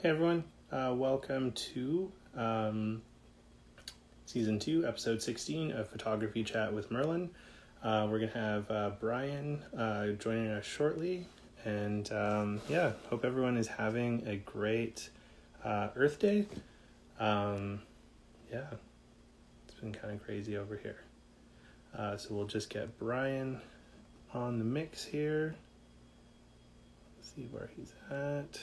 Hey everyone, uh, welcome to um, season two, episode 16 of Photography Chat with Merlin. Uh, we're going to have uh, Brian uh, joining us shortly. And um, yeah, hope everyone is having a great uh, Earth Day. Um, yeah, it's been kind of crazy over here. Uh, so we'll just get Brian on the mix here. Let's see where he's at.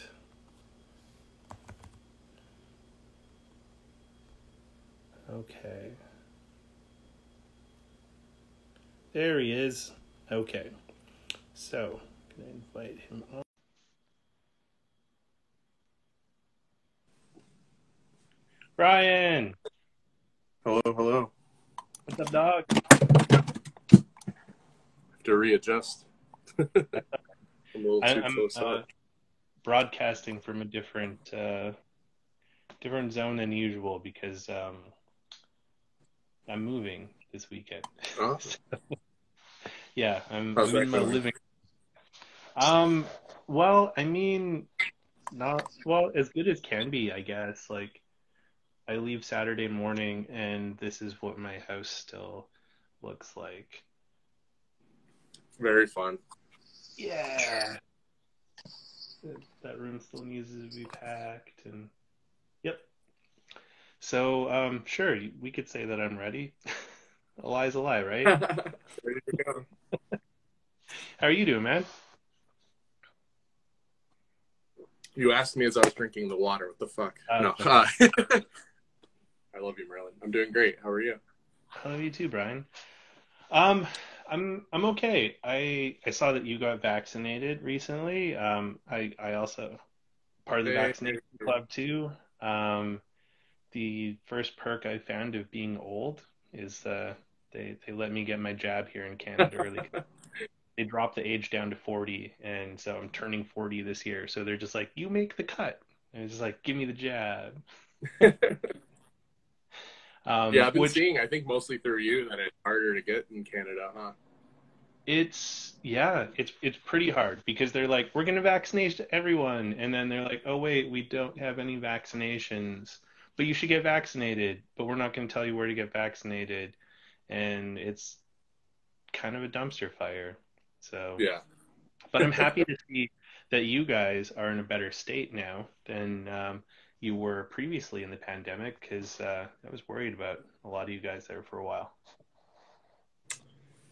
Okay. There he is. Okay. So, gonna invite him on. Brian, Hello, hello. what's up, dog? Have to readjust. I'm a little too I'm close uh, up. broadcasting from a different uh, different zone than usual because um, I'm moving this weekend. Oh, Yeah, I'm, I'm in my living. Um, well, I mean, not well as good as can be, I guess. Like, I leave Saturday morning, and this is what my house still looks like. very fun. Yeah, that, room still needs to be packed, and. So, um, sure, we could say that I'm ready. A lie's a lie, right? Ready to go. How are you doing, man? You asked me as I was drinking the water. What the fuck? Uh, no. Uh, I love you, Merlin. I'm doing great. How are you? I love you too, Brian. Um, I'm I'm okay. I I saw that you got vaccinated recently. Um, I I also part of the Hey. vaccination club too. Um, the first perk I found of being old is uh they they let me get my jab here in Canada early. They dropped the age down to 40, and so I'm turning 40 this year. So they're just like, you make the cut. And it's just like, give me the jab. Um, yeah, I've been which- seeing. I think mostly through you that it's harder to get in Canada, huh? It's yeah, it's it's pretty hard because they're like, we're gonna vaccinate everyone, and then they're like, oh wait, we don't have any vaccinations, but you should get vaccinated, but we're not gonna tell you where to get vaccinated, and it's kind of a dumpster fire. So, Yeah. but I'm happy to see that you guys are in a better state now than um, you were previously in the pandemic, because uh, I was worried about a lot of you guys there for a while.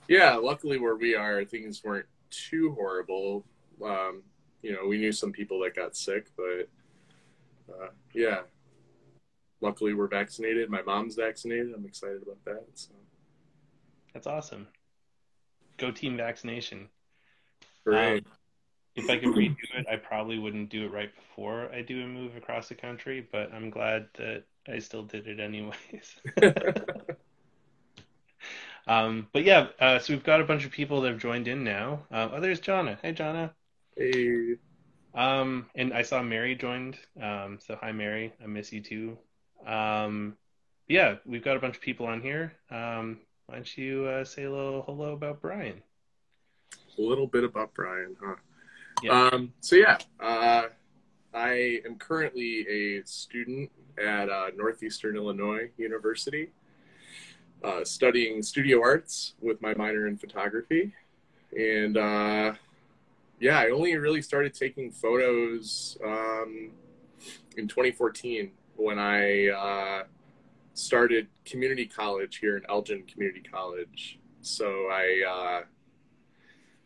Yeah, luckily where we are, things weren't too horrible. Um, you know, we knew some people that got sick, but uh, yeah, luckily we're vaccinated. My mom's vaccinated. I'm excited about that. So That's awesome. Go team vaccination. hooray. Um, if I could redo it, I probably wouldn't do it right before I do a move across the country, but I'm glad that I still did it anyways. um, but yeah, uh, so we've got a bunch of people that have joined in now. Uh, oh, there's Jonna. Hey, Jonna. hey, Um, and I saw Mary joined. Um, so hi, Mary. I miss you too. Um, yeah, we've got a bunch of people on here. Um, why don't you uh, say a little hello about Brian? a little bit about Brian, huh? Yeah. Um, so yeah, uh, I am currently a student at uh, Northeastern Illinois University, uh, studying studio arts with my minor in photography, and uh, yeah, I only really started taking photos um, in 2014 when I uh, started community college here in Elgin Community College. So I uh,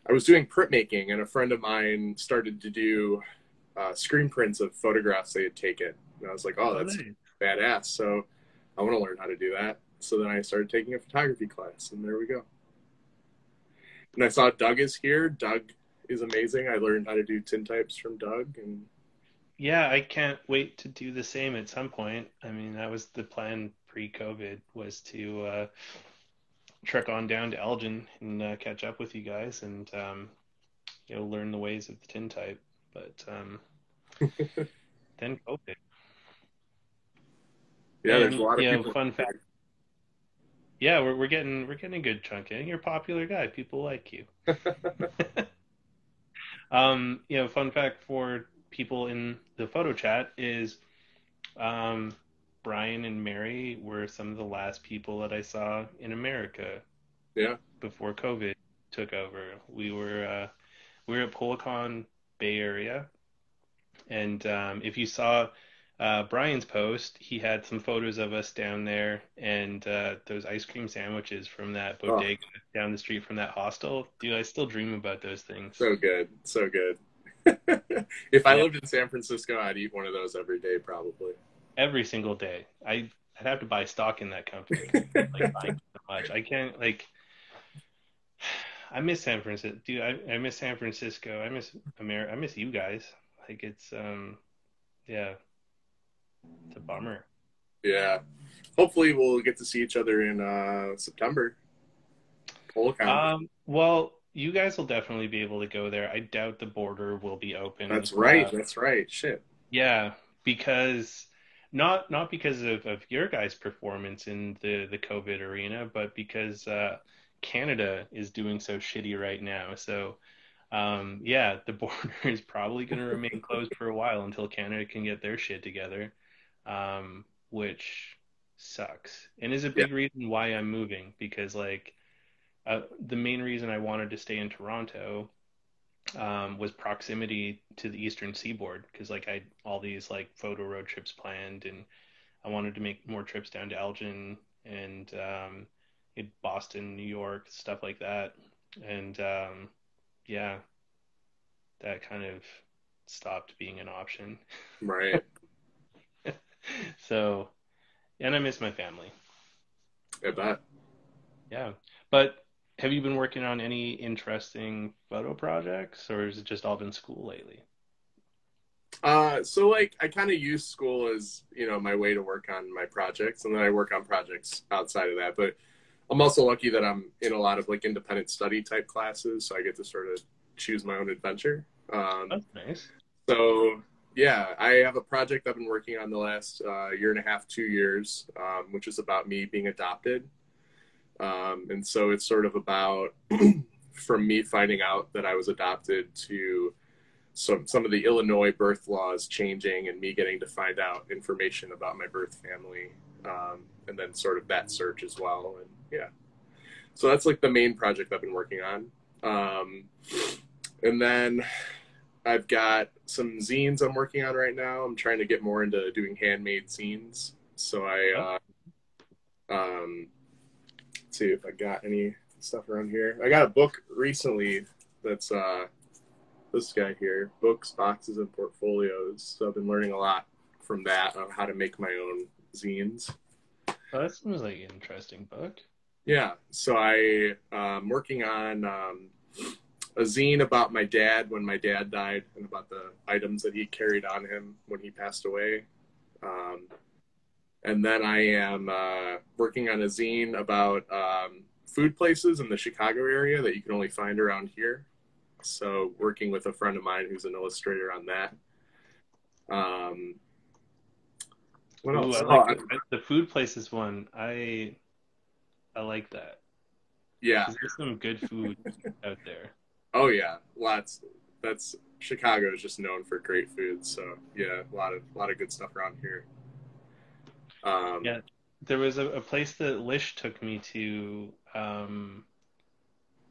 I was doing printmaking, and a friend of mine started to do uh, screen prints of photographs they had taken. And I was like, oh, that's nice. badass. So I want to learn how to do that. So then I started taking a photography class, and there we go. And I saw Doug is here. Doug is amazing. I learned how to do tintypes from Doug, and Yeah, I can't wait to do the same at some point. I mean, that was the plan pre-COVID was to uh, trek on down to Elgin and uh, catch up with you guys and um, you know learn the ways of the tintype. But um, then COVID. yeah, there's a lot of you know, people. fun fact. Yeah, we're we're getting we're getting a good chunk in. You're a popular guy. People like you. Um, you know, fun fact for people in the photo chat is um, Brian and Mary were some of the last people that I saw in America. Yeah. Before COVID took over, we were uh, we were at Polacon Bay Area, and um, if you saw uh, Brian's post, he had some photos of us down there and uh, those ice cream sandwiches from that Oh. bodega down the street from that hostel. Dude, I still dream about those things. So good, so good. if I Yeah. lived in San Francisco, I'd eat one of those every day, probably. Every single day. I, I'd have to buy stock in that company. like buying so much. I can't like. I miss San Francisco, dude. I, I miss San Francisco. I miss America. I miss you guys. Like it's um, yeah, it's a bummer. Yeah. Hopefully, we'll get to see each other in uh, September. Um, well, you guys will definitely be able to go there. I doubt the border will be open. that's right. Uh, that's right. Shit. yeah, because not not because of, of your guys' performance in the the COVID arena, but because uh, Canada is doing so shitty right now. So, um, yeah, the border is probably going to remain closed for a while until Canada can get their shit together, um, which sucks and is a big reason why I'm moving because like uh, the main reason I wanted to stay in Toronto um, was proximity to the eastern seaboard because like I had all these like photo road trips planned and I wanted to make more trips down to Elgin and um, in Boston, New York, stuff like that. And um, yeah, that kind of stopped being an option. Right. so, and I miss my family. I bet. Yeah. But have you been working on any interesting photo projects or has it just all been school lately? Uh, so like I kind of use school as you know my way to work on my projects, and then I work on projects outside of that. But I'm also lucky that I'm in a lot of like independent study type classes, so I get to sort of choose my own adventure. Um, That's nice. so yeah, I have a project I've been working on the last uh, year and a half, two years, um, which is about me being adopted. Um, and so it's sort of about from me finding out that I was adopted to some some of the Illinois birth laws changing and me getting to find out information about my birth family, um, and then sort of that search as well. And yeah, so that's like the main project I've been working on. Um, and then I've got some zines I'm working on right now. I'm trying to get more into doing handmade zines. So I, uh, um, see if I got any stuff around here. I got a book recently that's uh, this guy here books, boxes, and portfolios. So I've been learning a lot from that on how to make my own zines. Oh, that seems like an interesting book. Yeah, so I um working on um, a zine about my dad when my dad died and about the items that he carried on him when he passed away. Um, and then I am uh, working on a zine about um, food places in the Chicago area that you can only find around here. So working with a friend of mine who's an illustrator on that. Um, what Ooh, else? I Oh, like I- the, the food places one. I I like that. Yeah, There's some good food out there. Oh yeah, lots. That's Chicago is just known for great food. So yeah, a lot of a lot of good stuff around here. Um, Yeah. There was a, a place that Lish took me to. Um,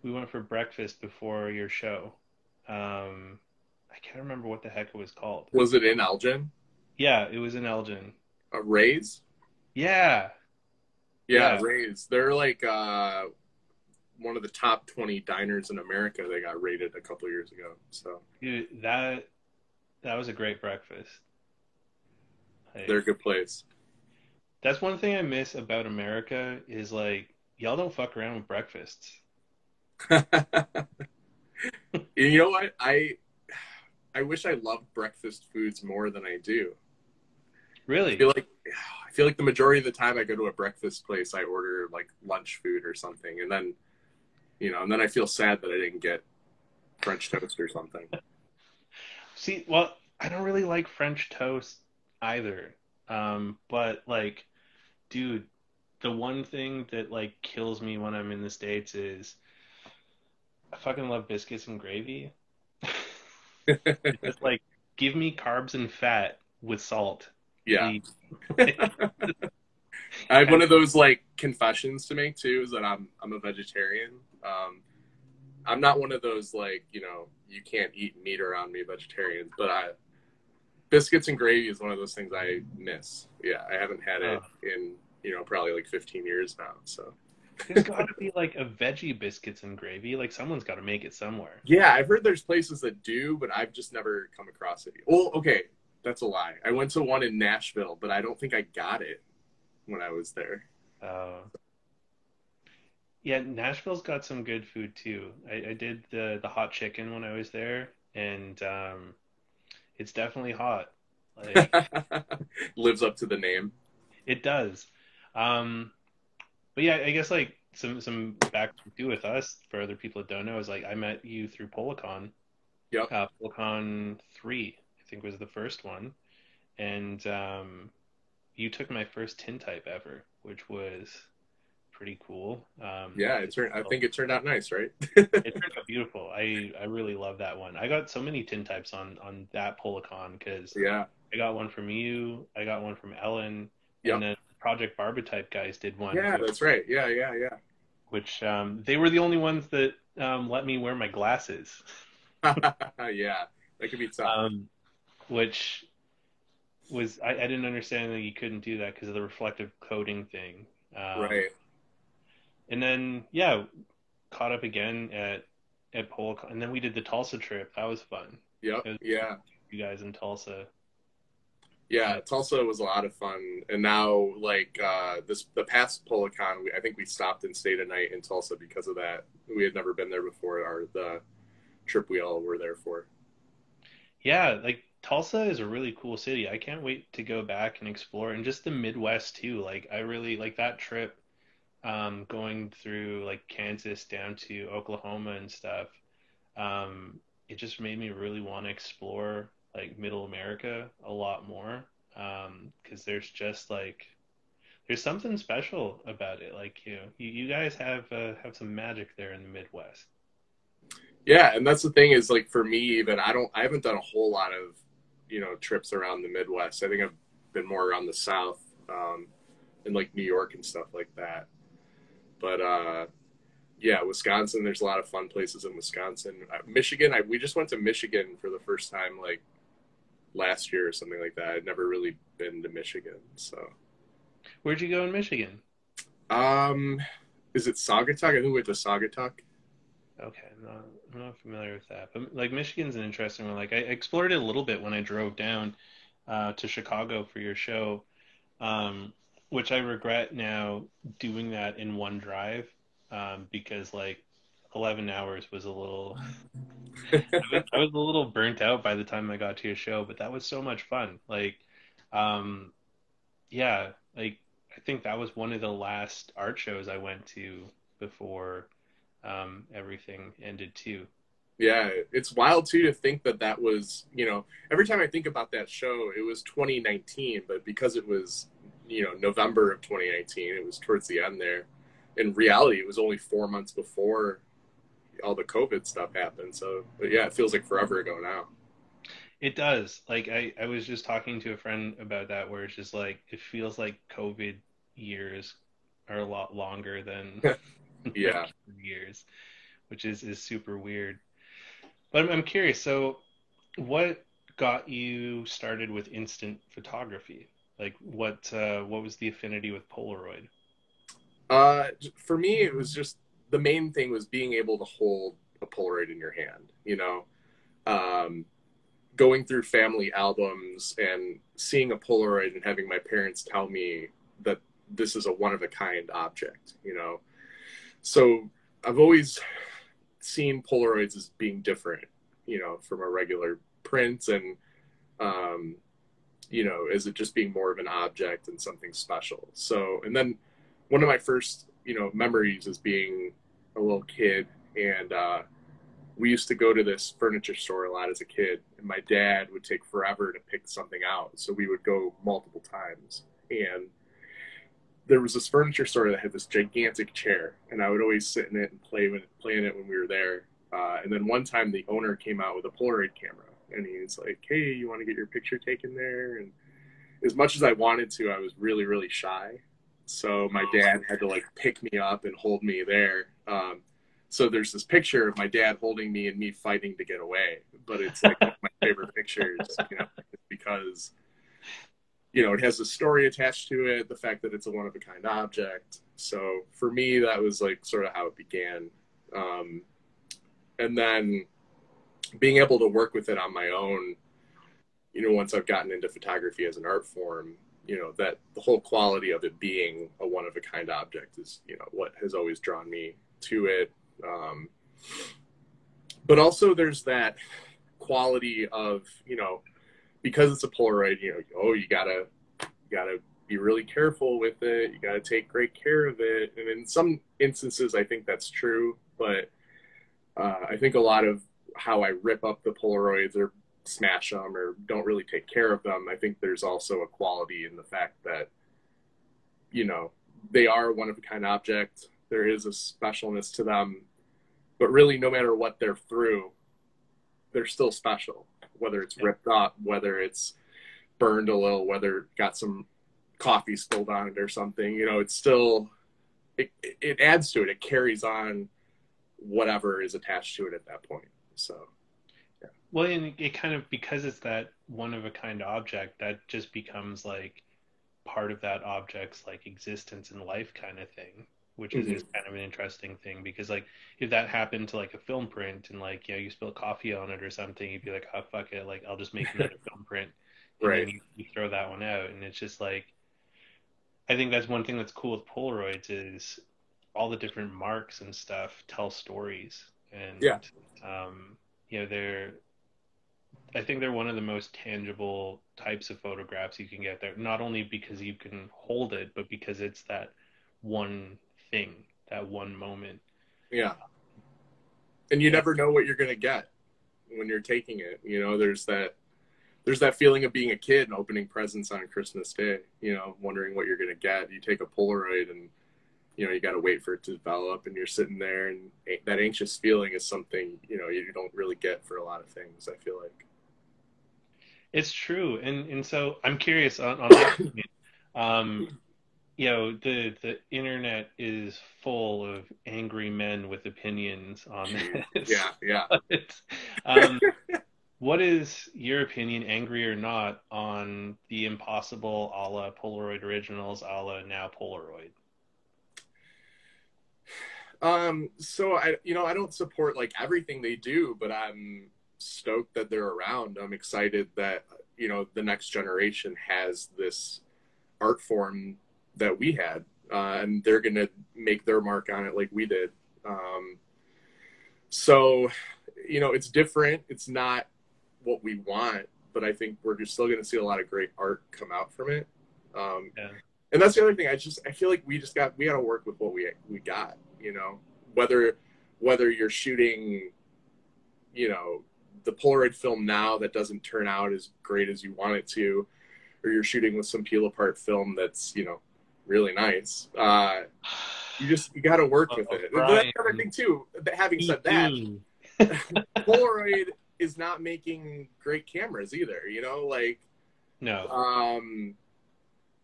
we went for breakfast before your show. Um, I can't remember what the heck it was called. Was it in Elgin? Yeah, it was in Elgin. A Ray's? Yeah, Yeah, Yeah. Ray's. They're like uh, one of the top twenty diners in America. They got rated a couple years ago. So dude, that that was a great breakfast. Like, they're a good place. That's one thing I miss about America is like y'all don't fuck around with breakfasts. you know what? I I wish I loved breakfast foods more than I do. I Really? feel like I feel like the majority of the time I go to a breakfast place, I order like lunch food or something, and then you know, and then I feel sad that I didn't get French toast or something. See, well, I don't really like French toast either. Um, but like, dude, the one thing that like kills me when I'm in the States is I fucking love biscuits and gravy. It's like give me carbs and fat with salt. Yeah. I have one of those like confessions to make too is that I'm I'm a vegetarian. Um, I'm not one of those like you know you can't eat meat around me vegetarians, but I biscuits and gravy is one of those things I miss. Yeah, I haven't had it in you know probably like 15 years now. So There's got to be like a veggie biscuits and gravy. Like someone's got to make it somewhere. yeah, I've heard there's places that do, but I've just never come across it. Well, okay, that's a lie. I went to one in Nashville, but I don't think I got it when I was there. Uh, yeah, Nashville's got some good food too. I, I did the the hot chicken when I was there, and um, it's definitely hot. Like Lives up to the name. it does. Um, but yeah, I guess like some some back do with us for other people that don't know is like I met you through Polacon. Yep. Uh, Polacon three, I think was the first one, and um, you took my first tintype ever, which was pretty cool. Um, Yeah, it turned. I think it turned out nice, right? it turned out beautiful. I I really love that one. I got so many tintypes on on that Polacon because yeah. I got one from you, I got one from Ellen, Yep. and then Project Barbatype guys did one. Yeah, which- that's right. Yeah, yeah, yeah. which um, they were the only ones that um, let me wear my glasses, yeah, that could be tough. um, which was I, I didn't understand that you couldn't do that because of the reflective coating thing. Um, right. And then yeah, caught up again at at Polk, and then we did the Tulsa trip. That was fun. Yep. Yeah. You guys in Tulsa. Yeah. Tulsa was a lot of fun, and now like uh, this the past Polacon, we, I think we stopped and stayed a night in Tulsa because of that. We had never been there before, or the trip we all were there for. Yeah, like Tulsa is a really cool city. I can't wait to go back and explore and just the Midwest too. Like I really like that trip um going through like Kansas down to Oklahoma and stuff. Um it just made me really want to explore like Middle America a lot more. Um 'cause there's just like there's something special about it. Like you you, you guys have uh, have some magic there in the Midwest. Yeah, and that's the thing is like for me even I don't I haven't done a whole lot of you know trips around the Midwest. I think I've been more around the South, um, in like New York and stuff like that. But uh, yeah, Wisconsin. There's a lot of fun places in Wisconsin. Uh, Michigan. I, we just went to Michigan for the first time like last year or something like that. I'd never really been to Michigan, so. Where'd you go in Michigan? Um, is it Saugatuck? I think we went to Saugatuck. Okay, I'm not, I'm not familiar with that. But like Michigan's an interesting one. Like I explored it a little bit when I drove down uh, to Chicago for your show, um, which I regret now doing that in one drive um, because like 11 hours was a little. I was, I was a little burnt out by the time I got to your show, but that was so much fun. Like, um, yeah, like I think that was one of the last art shows I went to before um, everything ended too. Yeah, it's wild too to think that that was, you know, every time I think about that show, it was 2019, but because it was, you know, November of 2019, it was towards the end there. In reality, it was only four months before all the COVID stuff happened. So, but yeah, it feels like forever ago now. It does. Like I, I was just talking to a friend about that, where it's just like it feels like COVID years are a lot longer than Yeah. years, which is is super weird. But I'm, I'm curious. So, what got you started with instant photography? Like, what uh, what was the affinity with Polaroid? Uh, for me, it was just the main thing was being able to hold a Polaroid in your hand. You know, um, going through family albums and seeing a Polaroid and having my parents tell me that this is a one of a kind object. You know, so I've always seen Polaroids as being different. You know, from a regular print and um, you know, is it just being more of an object and something special. So, and then one of my first, you know, memories is being a little kid and uh, we used to go to this furniture store a lot as a kid and my dad would take forever to pick something out. So we would go multiple times and there was this furniture store that had this gigantic chair and I would always sit in it and play with play in it when we were there. Uh, and then one time the owner came out with a Polaroid camera and he's like, "Hey, you want to get your picture taken there?" And as much as I wanted to, I was really really shy. So my dad had to like pick me up and hold me there. Um, so there's this picture of my dad holding me and me fighting to get away, but it's like one of my favorite pictures, you know, because you know it has a story attached to it, the fact that it's a one of a kind object. So for me, that was like sort of how it began, um, and then being able to work with it on my own. You know, once I've gotten into photography as an art form, you know that the whole quality of it being a one of a kind object is you know what has always drawn me to it. Um, but also there's that quality of you know because it's a polaroid you know oh you gotta you gotta be really careful with it. You gotta take great care of it. And in some instances i think that's true. But uh, i think a lot of how i rip up the polaroids or smash them or don't really take care of them i think there's also a quality in the fact that you know they are one of a kind object. There is a specialness to them. But really no matter what they're through they're still special. Whether it's ripped up whether it's burned a little whether it got some coffee spilled on it or something you know it's still it, it adds to it. It carries on whatever is attached to it at that point so yeah. well and it kind of because it's that one of a kind object that just becomes like part of that object's like existence and life kind of thing which is, mm-hmm. is kind of an interesting thing because like if that happened to like a film print and like you know you spill coffee on it or something you'd be like oh fuck it like i'll just make another film print and right you, you, throw that one out and it's just like i think that's one thing that's cool with polaroids is all the different marks and stuff tell stories and yeah um you know they're I think they're one of the most tangible types of photographs you can get there. Not only because you can hold it, but because it's that one thing, that one moment. Yeah. And you never know what you're going to get when you're taking it. You know, there's that there's that feeling of being a kid and opening presents on Christmas Day, you know, wondering what you're going to get. You take a Polaroid and you know, you got to wait for it to develop and you're sitting there and that anxious feeling is something, you know, you don't really get for a lot of things, I feel like. It's true. And and so I'm curious on, on that. um, you know the the internet is full of angry men with opinions on this. Yeah, yeah. um, what is your opinion, angry or not, on the impossible a la Polaroid originals, a la now Polaroid? Um, so I, you know, I don't support like everything they do, but I'm stoked that they're around. I'm excited that you know the next generation has this art form that we had, uh, and they're going to make their mark on it like we did. Um, so, you know, it's different. It's not what we want, but I think we're just still going to see a lot of great art come out from it. Um, yeah. And that's the other thing. I just I feel like we just got we got to work with what we we got. You know, whether whether you're shooting, you know, the Polaroid film now that doesn't turn out as great as you want it to, or you're shooting with some peel apart film that's you know really nice. Uh, you just you got to work with it. But that's the other thing too. Having said that, Polaroid is not making great cameras either. You know, like no. Um,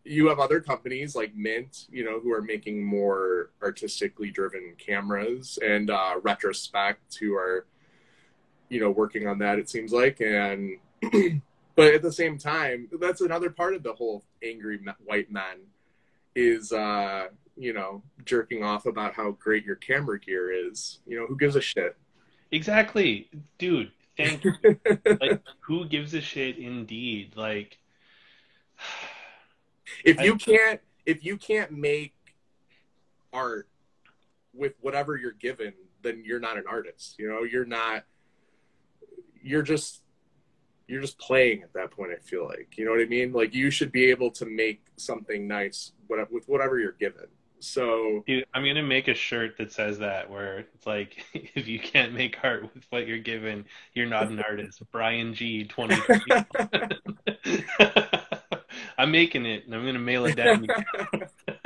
you have other companies like Mint, you know, who are making more artistically driven cameras, and uh, Retrospekt, who are, you know, working on that. It seems like, and but at the same time, that's another part of the whole angry white men is uh, you know jerking off about how great your camera gear is. You know, who gives a shit? Exactly, dude. Thank you. like, who gives a shit? Indeed, like. If you can't, if you can't make art with whatever you're given, then you're not an artist. You know, you're not. You're just you're just playing at that point. I feel like you know what I mean. Like you should be able to make something nice with whatever you're given. So Dude, I'm gonna make a shirt that says that where it's like if you can't make art with what you're given, you're not an artist. Brian G. Twenty. I'm making it, and I'm gonna mail it down.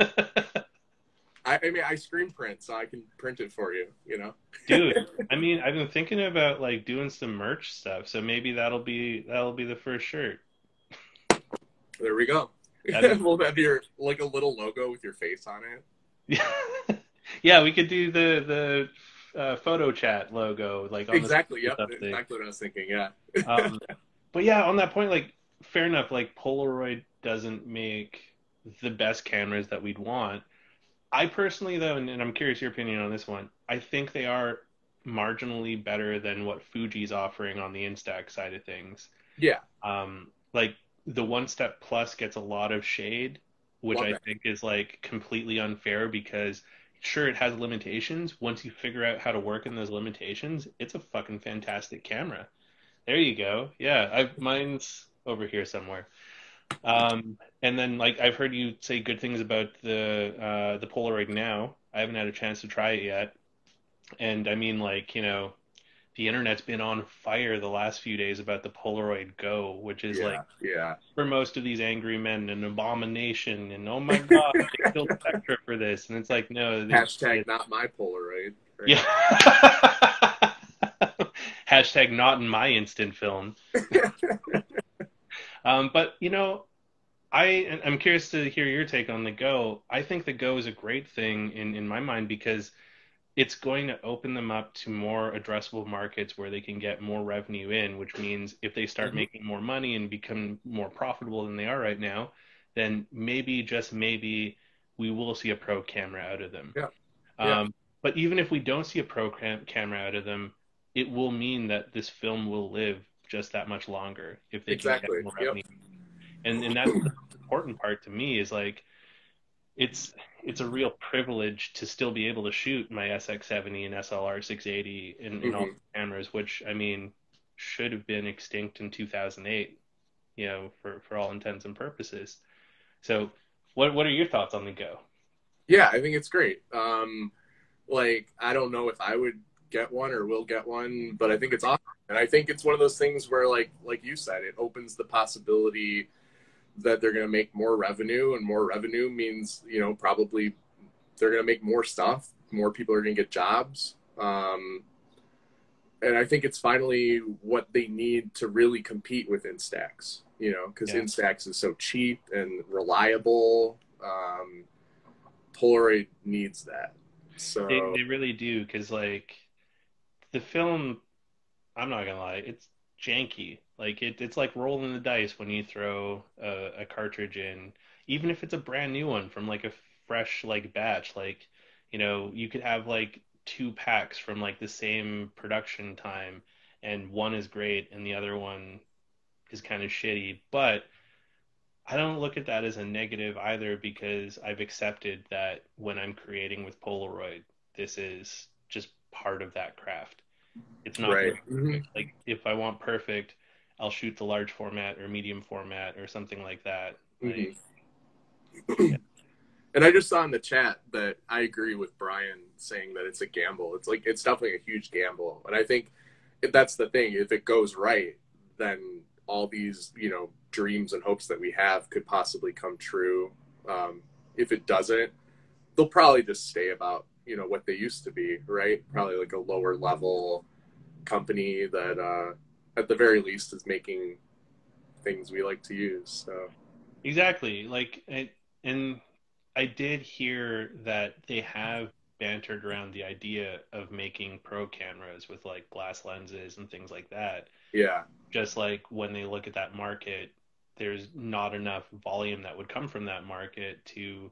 I, I mean, I screen print, so I can print it for you. You know, dude. I mean, I've been thinking about like doing some merch stuff, so maybe that'll be that'll be the first shirt. There we go. we'll have your like a little logo with your face on it. Yeah, yeah. We could do the the uh, photo chat logo, like exactly. Yep, exactly what I was thinking. Yeah. um, but yeah, on that point, like, fair enough. Like, Polaroid doesn't make the best cameras that we'd want. I personally, though, and, and I'm curious your opinion on this one. I think they are marginally better than what Fuji's offering on the Instax side of things. Yeah. Um, like the One Step Plus gets a lot of shade, which I think is like completely unfair because sure it has limitations. Once you figure out how to work in those limitations, it's a fucking fantastic camera. There you go. Yeah, I've mine's over here somewhere. Um, and then like I've heard you say good things about the uh, the Polaroid now. I haven't had a chance to try it yet. And I mean like, you know, the internet's been on fire the last few days about the Polaroid Go, which is yeah, like yeah. for most of these angry men an abomination and oh my god, they killed Spectra for this. And it's like no Hashtag not my Polaroid. Right? Yeah. Hashtag not in my instant film. um, but you know, I I'm curious to hear your take on the Go. I think the Go is a great thing in in my mind because it's going to open them up to more addressable markets where they can get more revenue in, which means if they start mm-hmm. making more money and become more profitable than they are right now, then maybe, just maybe, we will see a pro camera out of them. Yeah. yeah. Um, but even if we don't see a pro cam- camera out of them, it will mean that this film will live just that much longer if they exactly. can get more. Yep. And and that's the important part to me is like it's it's a real privilege to still be able to shoot my SX70 and SLR 680 in, in mm-hmm. all cameras, which I mean should have been extinct in 2008, you know, for, for all intents and purposes. So, what what are your thoughts on the Go? Yeah, I think it's great. Um, like I don't know if I would get one or will get one, but I think it's awesome, and I think it's one of those things where, like like you said, it opens the possibility that they're going to make more revenue, and more revenue means you know probably they're going to make more stuff. More people are going to get jobs. Um, and I think it's finally what they need to really compete with Instax. You know, because yeah. Instax is so cheap and reliable. Um, Polaroid needs that. So they, they really do because like the film, I'm not gonna lie, it's janky. Like it, it's like rolling the dice when you throw a, a cartridge in, even if it's a brand new one from like a fresh like batch. Like, you know, you could have like two packs from like the same production time, and one is great and the other one is kind of shitty. But I don't look at that as a negative either because I've accepted that when I'm creating with Polaroid, this is part of that craft. It's not right. Mm-hmm. like if I want perfect, I'll shoot the large format or medium format or something like that. Mm-hmm. Like, yeah. And I just saw in the chat that I agree with Brian saying that it's a gamble. It's like it's definitely a huge gamble, and I think that's the thing. If it goes right, then all these you know dreams and hopes that we have could possibly come true. Um, if it doesn't, they'll probably just stay about you know what they used to be, right? Probably like a lower level company that uh, at the very least is making things we like to use. So exactly, like and I did hear that they have bantered around the idea of making pro cameras with like glass lenses and things like that. Yeah. Just like when they look at that market, there's not enough volume that would come from that market to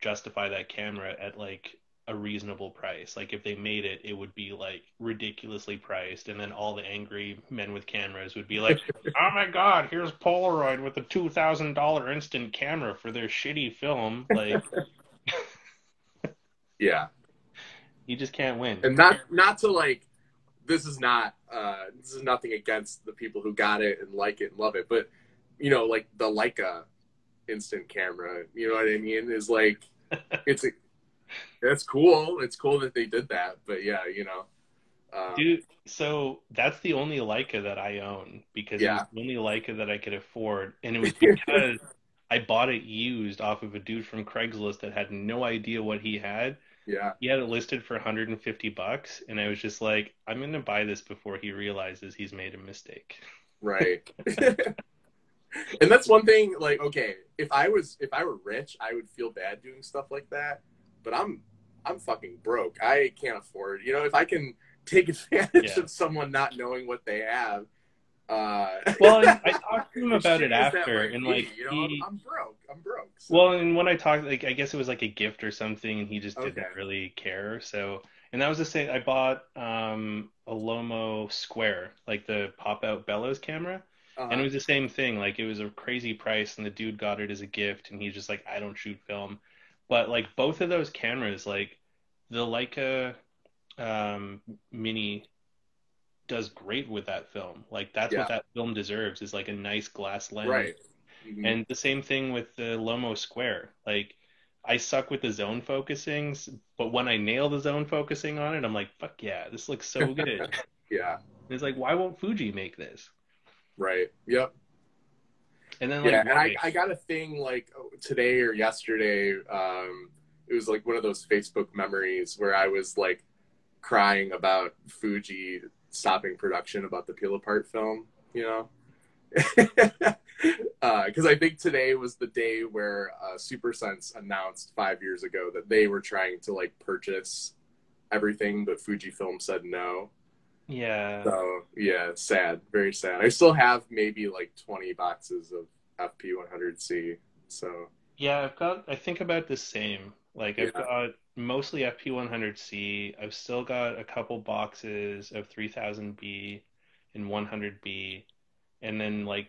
justify that camera at like a reasonable price. Like if they made it, it would be like ridiculously priced, and then all the angry men with cameras would be like, "Oh my God, here's Polaroid with a two thousand dollar instant camera for their shitty film." Like, yeah, you just can't win. And not not to like, this is not uh, this is nothing against the people who got it and like it and love it, but you know, like the Leica instant camera, you know what I mean? Is like it's a that's cool. It's cool that they did that, but yeah, you know. Um, Dude, so that's the only Leica that I own because yeah. it was the only Leica that I could afford, and it was because I I bought it used off of a dude from Craigslist that had no idea what he had. Yeah. He had it listed for 150 bucks, and I was just like, I'm gonna buy this before he realizes he's made a mistake. Right. and that's one thing. Like, okay, if I was if I were rich, I would feel bad doing stuff like that. But I'm I'm fucking broke. I can't afford. You know, if I can take advantage Yeah. of someone not knowing what they have. Uh, Well, I talked to him about it shitty as that after, and like you know, he, I'm, broke. I'm broke. So, Well, and when I talked, like I guess it was like a gift or something, and he just didn't Okay. really care. So, and that was the same. I bought um, a Lomo Square, like the pop-out bellows camera, uh, and it was the same thing. Like it was a crazy price, and the dude got it as a gift, and he's just like, I don't shoot film, but like both of those cameras, like the Leica um, Mini does great with that film. Like that's Yeah. what that film deserves is like a nice glass lens. right. Mhm. And the same thing with the Lomo Square. Like I suck with the zone focusings, but when I nail the zone focusing on it, I'm like, fuck yeah, this looks so good. And yeah. it's like, why won't Fuji make this? Right. Yep. And then like yeah, and I. I got a thing like today or yesterday. Um, it was like one of those Facebook memories where I was like crying about Fuji stopping production about the Peel Apart film. You know, because I think today was the day where uh, SuperSense announced five years ago that they were trying to like purchase everything, but Fujifilm said no. Yeah. So yeah, sad, very sad. I still have maybe like twenty boxes of FP100C. So Yeah, I've got I think about the same. Like I've Yeah. got mostly FP100C. I've still got a couple boxes of 3000B and 100B and then like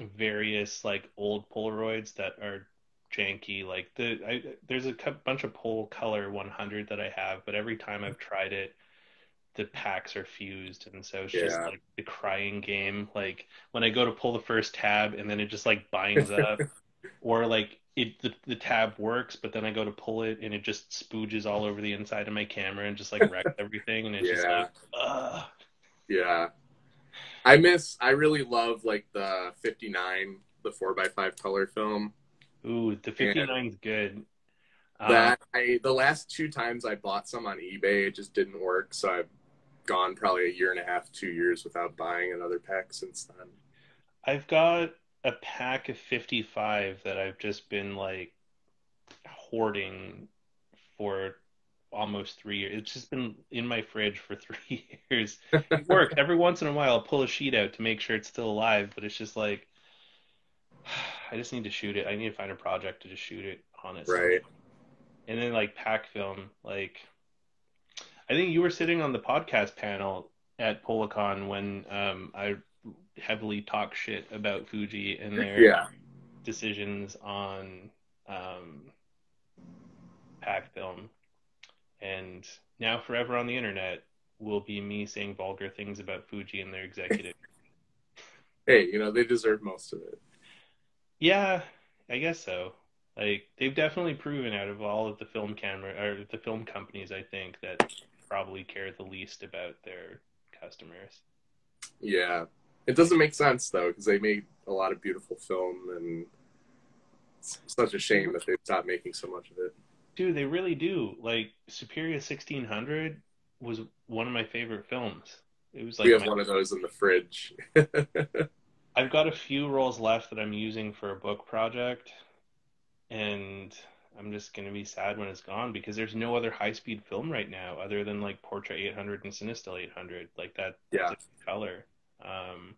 various like old Polaroids that are janky. Like the I there's a bunch of Polacolor 100 that I have, but every time I've tried it the packs are fused and so it's just like the crying game like when I go to pull the first tab and then it just like binds up or like it the, the tab works but then i go to pull it and it just spooges all over the inside of my camera and just like wrecks everything and it's just Yeah. like ugh. yeah, I miss. I really love like the '59, the four x five color film. ooh the 59's good Um, That I the last two times I bought some on eBay, it just didn't work. So I've gone probably a year and a half, two years without buying another pack since then. i've got a pack of 55 that i've just been like hoarding for almost three years it's just been in my fridge for three years it works every once in a while i'll pull a sheet out to make sure it's still alive but it's just like i just need to shoot it i need to find a project to just shoot it on it Right. and then like pack film like i think you were sitting on the podcast panel at polacon when um i heavily talk shit about fuji and their Yeah. decisions on um pack film and now forever on the internet will be me saying vulgar things about fuji and their executive Hey, you know they deserve most of it. Yeah, I guess so. Like they've definitely proven out of all of the film camera or the film companies, I think that probably care the least about their customers. Yeah, it doesn't make sense though because they made a lot of beautiful film, and it's such a shame that they stopped making so much of it. Dude, they really do. Like Superia 1600 was one of my favorite films. It was like we have my- one of those in the fridge. I've got a few rolls left that I'm using for a book project, and I'm just gonna be sad when it's gone because there's no other high speed film right now other than like Portra 800 and Cinestill 800, like that Yeah. color, um,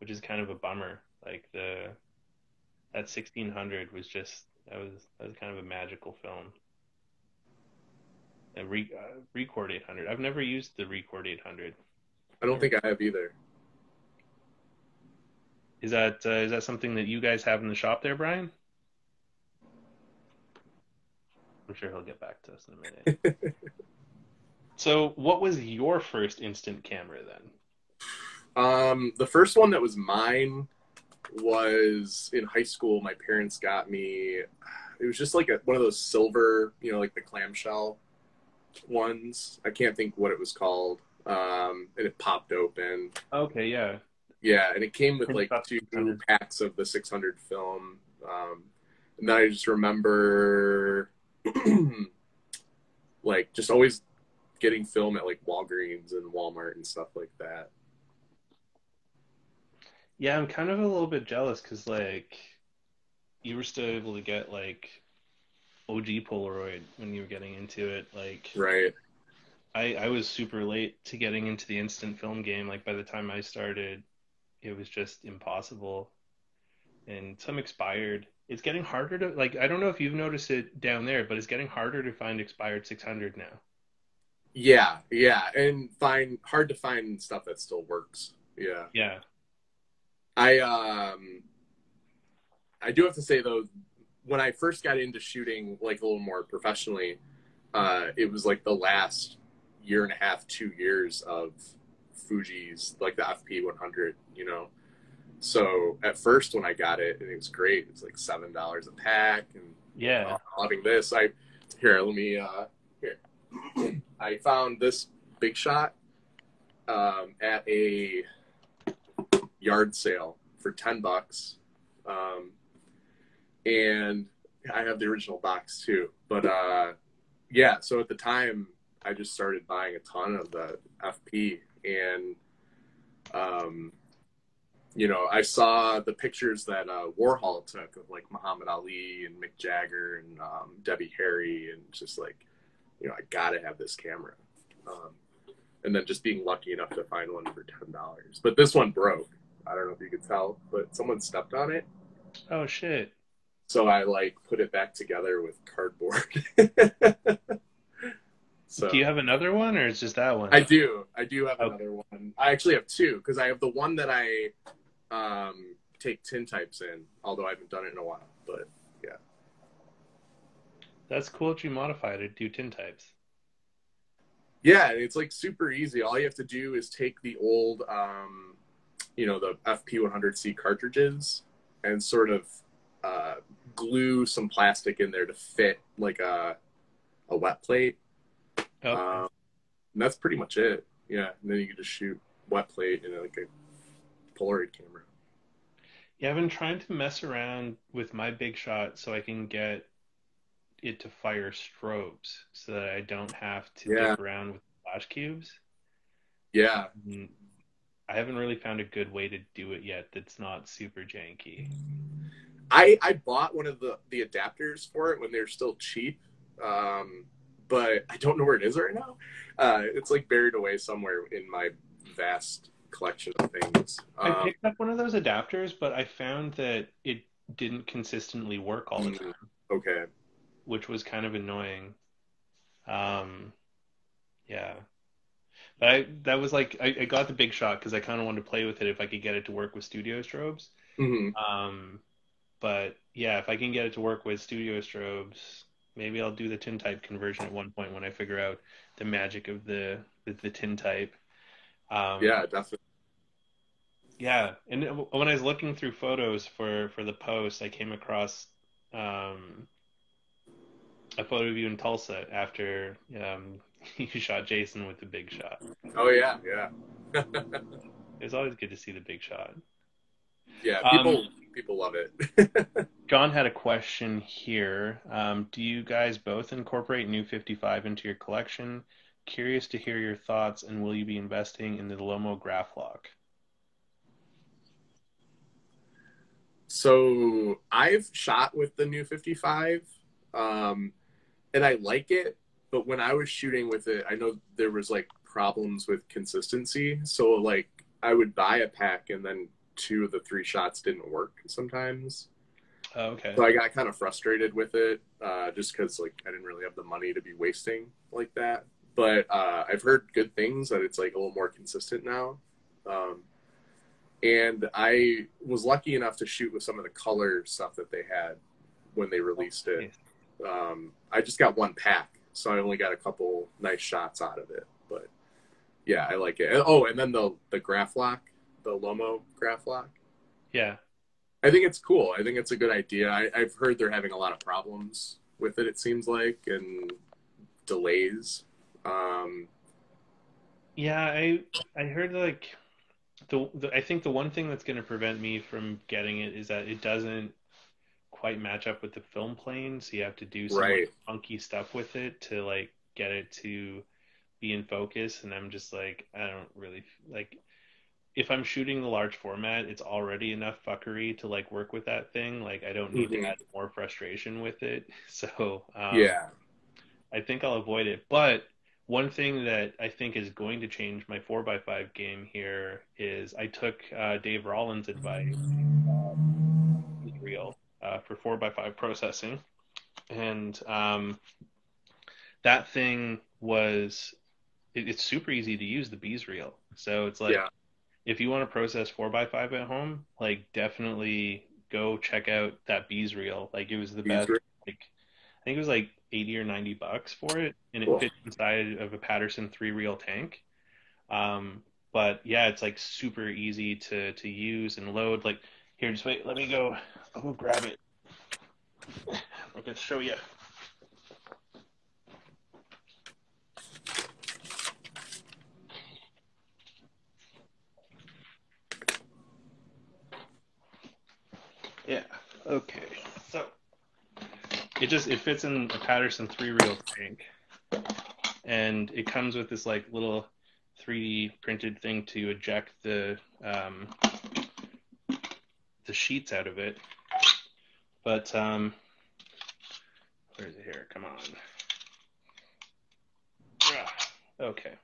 which is kind of a bummer. Like the that 1600 was just that was that was kind of a magical film. And re, uh, Record 800. I've never used the Record 800. I don't think I have either. Is that uh, is that something that you guys have in the shop there, Brian? I'm sure he'll get back to us in a minute. so, what was your first instant camera then? Um, the first one that was mine was in high school. My parents got me. It was just like a, one of those silver, you know, like the clamshell ones. I can't think what it was called. Um, and it popped open. Okay, yeah. Yeah, and it came with like two 600. packs of the 600 film, Um, and then I just remember, like, just always getting film at like Walgreens and Walmart and stuff like that. Yeah, I'm kind of a little bit jealous because like you were still able to get like OG Polaroid when you were getting into it. Like, right? I I was super late to getting into the instant film game. Like by the time I started, it was just impossible, and some expired. It's getting harder to like. I don't know if you've noticed it down there, but it's getting harder to find expired 600 now. Yeah, yeah, and find hard to find stuff that still works. Yeah. Yeah. I um I do have to say though, when I first got into shooting like a little more professionally, uh, it was like the last year and a half, two years of Fuji's like the FP 100, you know. So at first when I got it, and it was great. It's like seven dollars a pack, and Yeah. uh, loving this. I here, let me uh here. I found this big shot um, at a yard sale for ten bucks, um, and I have the original box too. But uh, yeah, so at the time, I just started buying a ton of the FP, and um, you know, I saw the pictures that uh, Warhol took of like Muhammad Ali and Mick Jagger and um, Debbie Harry, and just like, you know, I gotta have this camera. Um, and then just being lucky enough to find one for ten dollars. But this one broke. I don't know if you could tell, but someone stepped on it, Oh shit. so I like put it back together with cardboard. so Do you have another one, or is just that one? I do. I do have Okay. another one. I actually have two because I have the one that I um, take tin types in, although I haven't done it in a while. But yeah, That's cool that you modified it. To do tin types. yeah, it's like super easy. All you have to do is take the old, um, you know, the FP100C cartridges and sort of uh, glue some plastic in there to fit like a a wet plate. Oh, Um, and that's pretty much it. Yeah, and then you can just shoot wet plate in like a Polaroid camera. yeah. I've been trying to mess around with my big shot so I can get it to fire strobes, so that I don't have to Yeah. dick around with flash cubes. Yeah, Mm, I haven't really found a good way to do it yet that's not super janky. I I bought one of the the adapters for it when they're still cheap, um, but I don't know where it is right now. Uh, it's like buried away somewhere in my vast collection of things. I Um, picked up one of those adapters, but I found that it didn't consistently work all the time, okay, which was kind of annoying. Um, yeah. But I, that was like I, I got the big shot because I kind of wanted to play with it if I could get it to work with studio strobes. hmm Um, but yeah, if I can get it to work with studio strobes, maybe I'll do the tin type conversion at one point when I figure out the magic of the the, the tin type. Um, yeah, definitely. yeah, and when I was looking through photos for for the post, I came across um, a photo of you in Tulsa after um, you shot Jason with the big shot. Oh yeah, yeah, it's always good to see the big shot. yeah. Um, People people love it. John had a question here. Um, do you guys both incorporate New 55 into your collection? Curious to hear your thoughts, and will you be investing in the Lomo Graflok? So I've shot with the new 55, um, and I like it. But when I was shooting with it, I know there was like problems with consistency. So like I would buy a pack, and then two of the three shots didn't work sometimes. Oh, okay. So I got kind of frustrated with it, uh, just because like I didn't really have the money to be wasting like that. But uh, I've heard good things that it's like a little more consistent now. Um, and I was lucky enough to shoot with some of the color stuff that they had when they released it. Um, I just got one pack, so I only got a couple nice shots out of it. But yeah, I like it. Oh, and then the the Graflok, the Lomo Graflok. Yeah. I think it's cool. I think it's a good idea. I, I've heard they're having a lot of problems with it. It seems like and delays. Um, Yeah, I I heard like the, the I think the one thing that's going to prevent me from getting it is that it doesn't quite match up with the film plane, so you have to do some Right. like, funky stuff with it to like get it to be in focus. And I'm just like, I don't really like. If I'm shooting the large format, it's already enough fuckery to like work with that thing. Like I don't need Mhm. to add more frustration with it. So um, yeah. I think I'll avoid it. But one thing that I think is going to change my 4x5 game here is I took uh, Dave Rollins' advice, uh, real, uh, for 4x5 processing. And um, that thing was, it, it's super easy to use the bees reel. So it's like, Yeah. if you want to process 4x5 at home, like definitely go check out that bees reel. Like it was the Bees best. reel. Like I think it was like 80 or 90 bucks for it and it Cool. fits inside of a Paterson three reel tank. Um, but yeah, it's like super easy to, to use and load. Like here, just wait, let me go, I'll go grab it. I can show you. Yeah. Okay. It just it fits in a Paterson three reel tank, and it comes with this like little 3D printed thing to eject the um, the sheets out of it. But um, where is it here? Come on. Ah, Okay.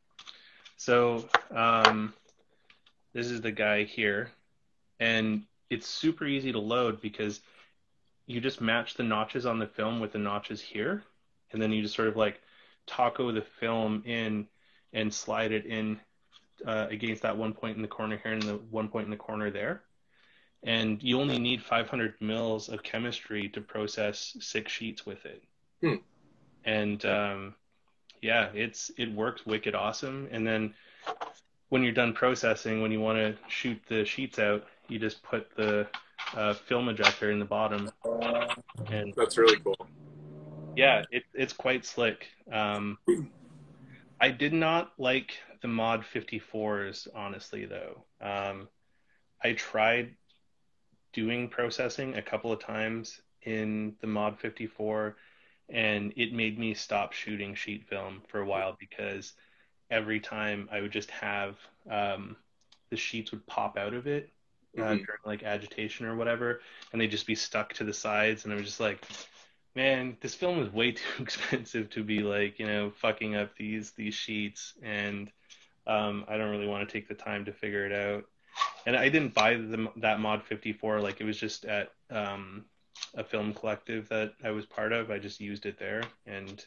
So um, this is the guy here, and it's super easy to load because you just match the notches on the film with the notches here, and then you just sort of like taco the film in and slide it in uh, against that one point in the corner here and the one point in the corner there. And you only need 500 mils of chemistry to process six sheets with it. Hmm. And um, yeah, it's it works wicked awesome. And then when you're done processing, when you want to shoot the sheets out, you just put the uh, film ejector in the bottom, and That's really cool. yeah, it, it's quite slick. Um, I did not like the Mod 54s, honestly, though. Um, I tried doing processing a couple of times in the Mod 54, and it made me stop shooting sheet film for a while because every time I would just have um, the sheets would pop out of it uh, Mhm. during like agitation or whatever, and they'd just be stuck to the sides, and I was just like, man, this film is way too expensive to be like, you know, fucking up these these sheets, and um, I don't really want to take the time to figure it out. And I didn't buy the, that mod 54, like it was just at um, a film collective that I was part of. I just used it there, and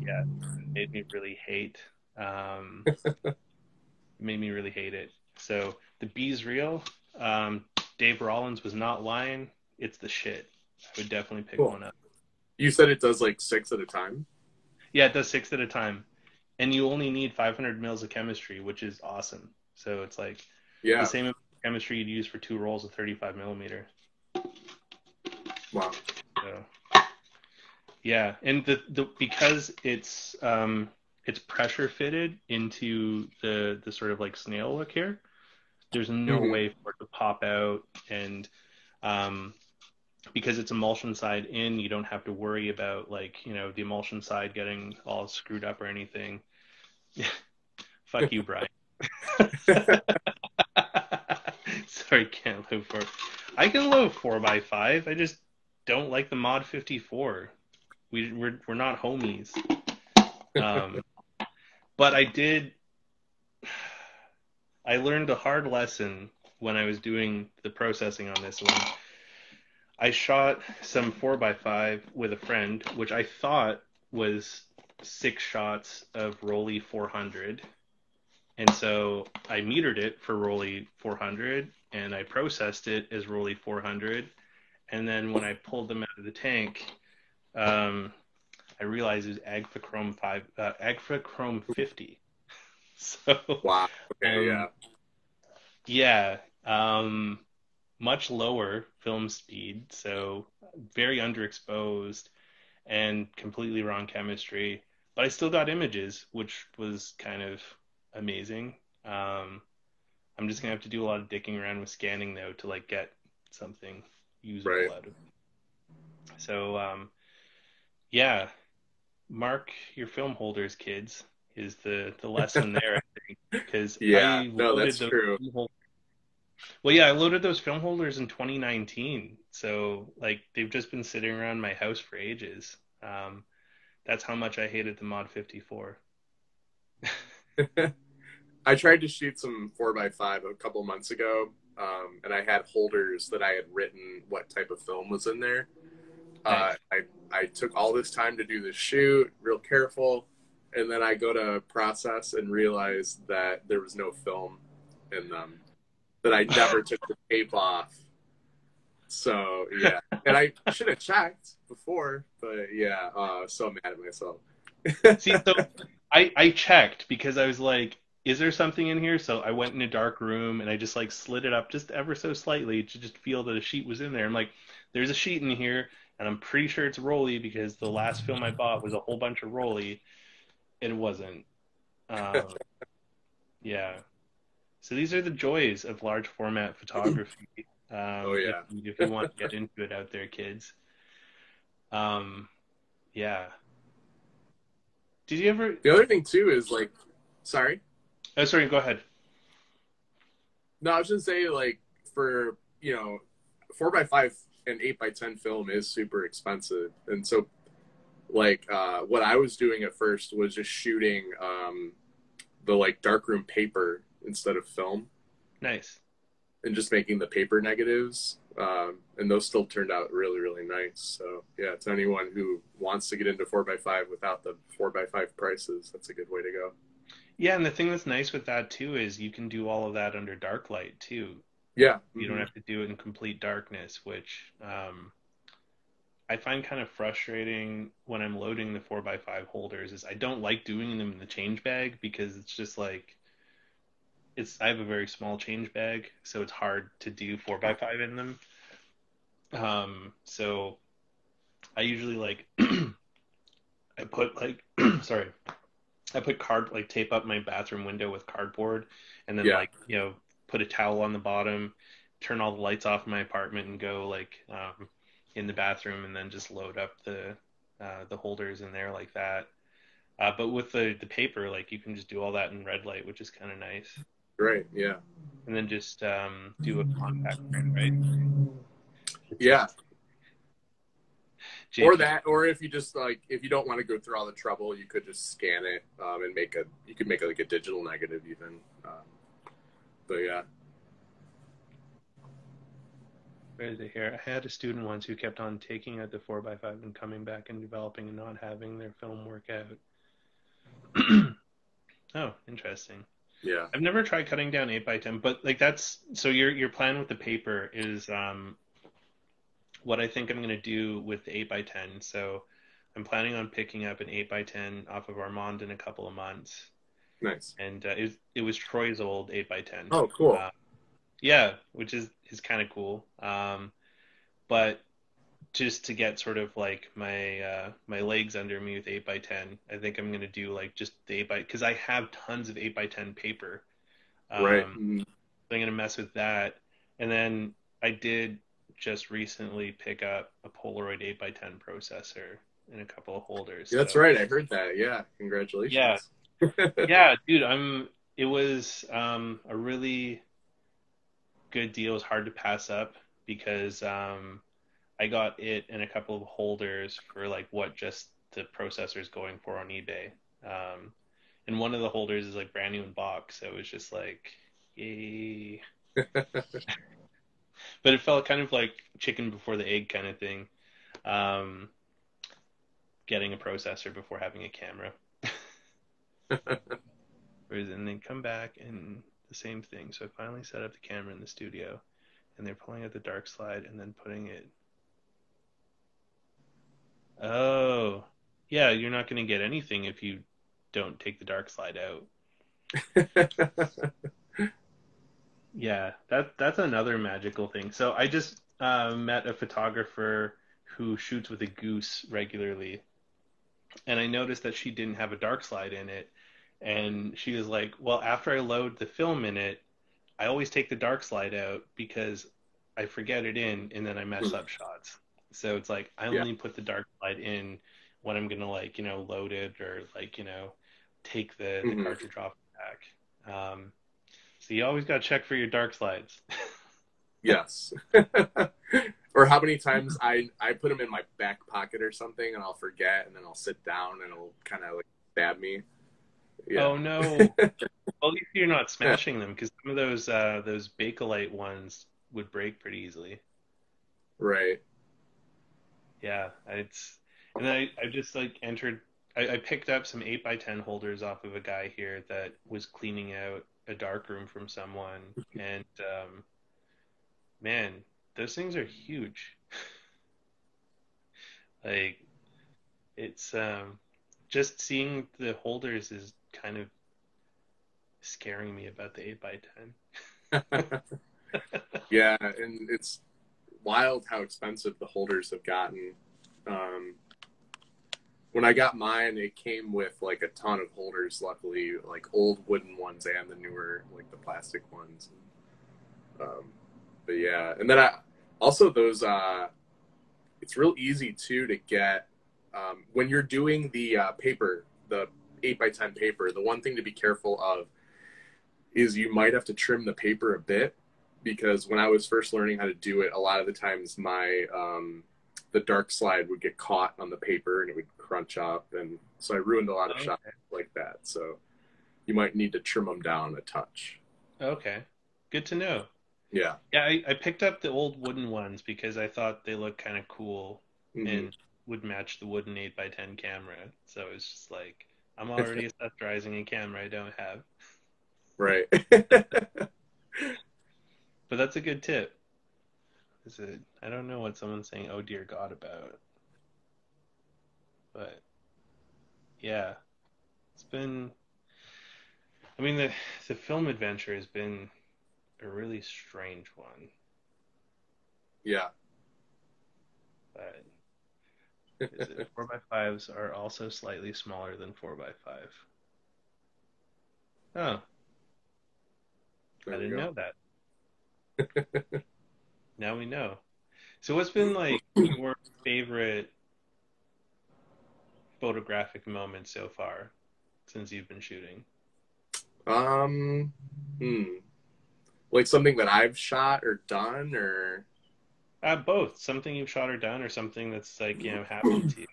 yeah, it made me really hate. Um, made me really hate it. So the bees real. Um, Dave Rollins was not lying. It's the shit. I would definitely pick Cool. one up. You said it does like six at a time. Yeah, it does six at a time, and you only need 500 mils of chemistry, which is awesome. So it's like Yeah. the same chemistry you'd use for two rolls of 35 millimeter. Wow. So yeah, and the, the because it's um it's pressure fitted into the the sort of like snail look here. There's no Mhm. way for it to pop out, and um because it's emulsion side in, you don't have to worry about like you know the emulsion side getting all screwed up or anything. Fuck you, Brian. Sorry, can't load four. I can load four by five. I just don't like the mod fifty four. We we're we're not homies. Um, but I did. I learned a hard lesson when I was doing the processing on this one. I shot some four by five with a friend, which I thought was six shots of Rollei 400. And so I metered it for Rollei 400 and I processed it as Rollei 400. And then when I pulled them out of the tank, um, I realized it was Agfachrome 5, uh, Agfachrome 50. So Wow. Okay. Um, yeah. yeah, um, much lower film speed, so very underexposed and completely wrong chemistry. But I still got images, which was kind of amazing. Um, I'm just gonna have to do a lot of dicking around with scanning though to like get something usable Right. out of it. So um, yeah, mark your film holders, kids, is the the lesson there. I think because Yeah, no, that's true. Well, yeah, I loaded those film holders in 2019, so like they've just been sitting around my house for ages. Um, that's how much I hated the Mod 54. I tried to shoot some four by five a couple months ago, um, and I had holders that I had written what type of film was in there. Uh, I I took all this time to do the shoot, real careful, and then I go to process and realize that there was no film in them, that I never took the tape off. So yeah, and I should have checked before, but yeah, uh, so mad at myself. See, so I I checked because I was like, is there something in here? So I went in a dark room and I just like slid it up just ever so slightly to just feel that a sheet was in there. I'm like, there's a sheet in here, and I'm pretty sure it's Rollei because the last film I bought was a whole bunch of Rollei. It wasn't. Um, yeah. So these are the joys of large format photography. Um, Oh, yeah. If, if you want to get into it out there, kids. Um, yeah. Did you ever? The other thing too is like, sorry. Oh, sorry. Go ahead. No, I was just say like, for you know, four by five and eight by ten film is super expensive, and so, like, uh, what I was doing at first was just shooting um, the like darkroom paper instead of film, Nice. and just making the paper negatives, um, and those still turned out really, really nice. So yeah, to anyone who wants to get into four by five without the four by five prices, that's a good way to go. Yeah, and the thing that's nice with that too is you can do all of that under dark light too. Yeah, You don't have to do it in complete darkness, which um, I find kind of frustrating when I'm loading the 4x5 holders is I don't like doing them in the change bag because it's just like it's I have a very small change bag, so it's hard to do 4x5 in them. Um, so I usually like I put like sorry. I put card like tape up my bathroom window with cardboard and then Yeah. like, you know, put a towel on the bottom, turn all the lights off in my apartment and go like um, in the bathroom and then just load up the uh, the holders in there like that. Uh, but with the the paper, like you can just do all that in red light, which is kind of nice. right. Yeah, And then just um, do a contact print, right? yeah. JP or that or if you just like if you don't want to go through all the trouble you could just scan it um, and make a you could make like a digital negative even um, but yeah Where is it here? I had a student once who kept on taking out the 4x5 and coming back and developing and not having their film work out. oh, interesting. yeah I've never tried cutting down 8x10, but like that's so your your plan with the paper is um what I think I'm going to do with the 8x10. So I'm planning on picking up an 8x10 off of Armand in a couple of months. nice And uh, it, was, it was Troy's old 8x10. oh cool Uh, yeah, which is is kind of cool. Um, but just to get sort of like my uh, my legs under me with eight by ten, I think I'm gonna do like just the eight by because I have tons of eight by ten paper. Um, right so Mm, I'm gonna mess with that, and then I did just recently pick up a Polaroid eight by ten processor and a couple of holders. yeah, that's so- right i heard that yeah congratulations Yeah. yeah, dude, I'm. It was um, a really good deal. Was hard to pass up because um, I got it and a couple of holders for like what just the processor is going for on eBay. Um, and one of the holders is like brand new in box, so it was just like, yay. But it felt kind of like chicken before the egg kind of thing. Um, getting a processor before having a camera. and then come back and the same thing. So I finally set up the camera in the studio and they're pulling out the dark slide and then putting it. Oh, yeah, you're not going to get anything if you don't take the dark slide out. Yeah, that that's another magical thing. So I just uh, met a photographer who shoots with a goose regularly, and I noticed that she didn't have a dark slide in it, and she was like, "Well, after I load the film in it, I always take the dark slide out because I forget it in, and then I mess up shots." So it's like I Yeah. only put the dark slide in when I'm gonna like you know load it or like you know take the, the Mhm. cartridge off pack. Um, so you always gotta check for your dark slides. Yes. or how many times I I put them in my back pocket or something, and I'll forget, and then I'll sit down, and it'll kind of like stab me. Yeah. Oh no! well, at least you're not smashing them because some of those uh, those Bakelite ones would break pretty easily. Right. Yeah, it's and I, I just like entered. I, I picked up some eight by ten holders off of a guy here that was cleaning out a dark room from someone, and um, man, those things are huge. like, it's um, just seeing the holders is kind of scaring me about the eight by ten. yeah, and it's wild how expensive the holders have gotten. Um, when I got mine, it came with like a ton of holders. Luckily, like old wooden ones and the newer, like the plastic ones. Um, but yeah, and then I also those. Uh, it's real easy too to get um, when you're doing the uh, paper, the eight by ten paper. The one thing to be careful of is you might have to trim the paper a bit because when I was first learning how to do it, a lot of the times my um, the dark slide would get caught on the paper and it would crunch up, and so I ruined a lot of Okay. shots like that. So you might need to trim them down a touch. Okay, good to know. Yeah. Yeah, I, I picked up the old wooden ones because I thought they looked kind of cool Mhm. and would match the wooden eight by ten camera. So it's just like, I'm already accessorizing a camera I don't have. Right. But that's a good tip. Is it? I don't know what someone's saying, oh dear God, about. But yeah, it's been. I mean, the the film adventure has been a really strange one. yeah. but four by fives are also slightly smaller than four by five. Oh, There I didn't go. know that. now we know. So, what's been like your favorite photographic moment so far since you've been shooting? Um, hmm. Like something that I've shot or done, or Uh, both. Something you've shot or done, or something that's like you know happened to you.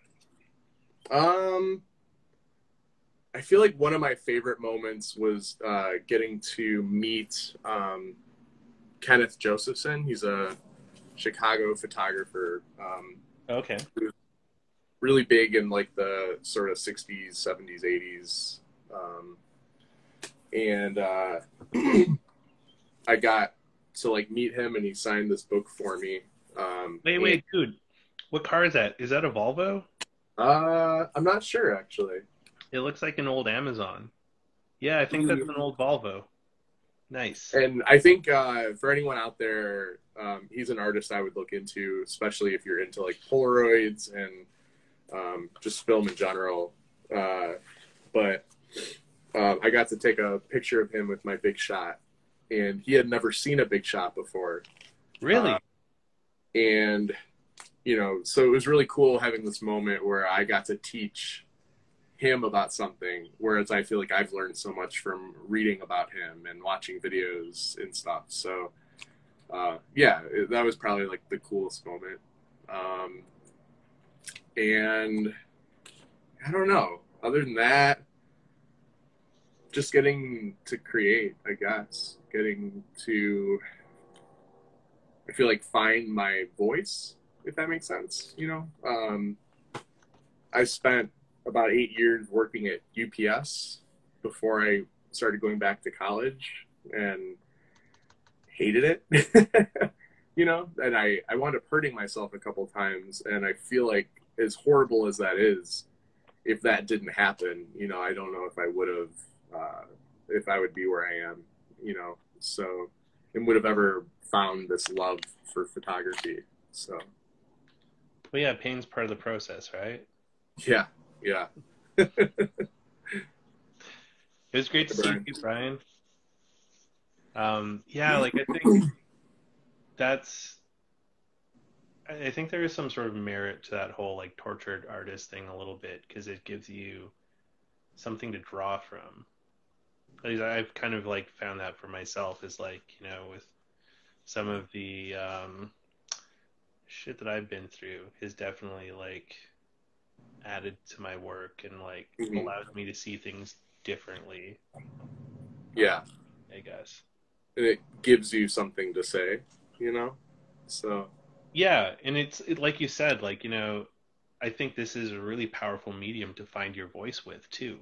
Um, I feel like one of my favorite moments was uh, getting to meet um, Kenneth Josephson. He's a Chicago photographer, um, Okay. really big in like the sort of 60s, 70s, 80s. Um, and uh, I got to like meet him, and he signed this book for me. Um, Wait, wait, dude. What car is that? Is that a Volvo? Uh, I'm not sure actually. It looks like an old Amazon. Yeah, I think that's an old Volvo. Nice. And I think uh, for anyone out there, um, he's an artist I would look into, especially if you're into like Polaroids and um, just film in general. Uh, but um, I got to take a picture of him with my big shot, and he had never seen a big shot before. Really? Uh, and you know, so it was really cool having this moment where I got to teach him about something, whereas I feel like I've learned so much from reading about him and watching videos and stuff. So, uh, yeah, it, that was probably like the coolest moment. Um, and I don't know. Other than that, just getting to create, I guess. Getting to, I feel like find my voice, if that makes sense. You know, um, I spent about eight years working at UPS before I started going back to college and hated it. you know, and I, I wound up hurting myself a couple times. And I feel like, as horrible as that is, if that didn't happen, you know, I don't know if I would have, uh, if I would be where I am, you know, so, and would have ever found this love for photography. So, Well, yeah, pain's part of the process, right? yeah, yeah. It was great to see you, Brian. Um, yeah, like I think that's I think there is some sort of merit to that whole like tortured artist thing a little bit because it gives you something to draw from. I've kind of like found that for myself is like you know with some of the um, shit that I've been through has definitely like added to my work and like mm-hmm. allowed me to see things differently. Yeah, I guess. And it gives you something to say, you know. So. Yeah, and it's it, like you said, like you know, I think this is a really powerful medium to find your voice with too.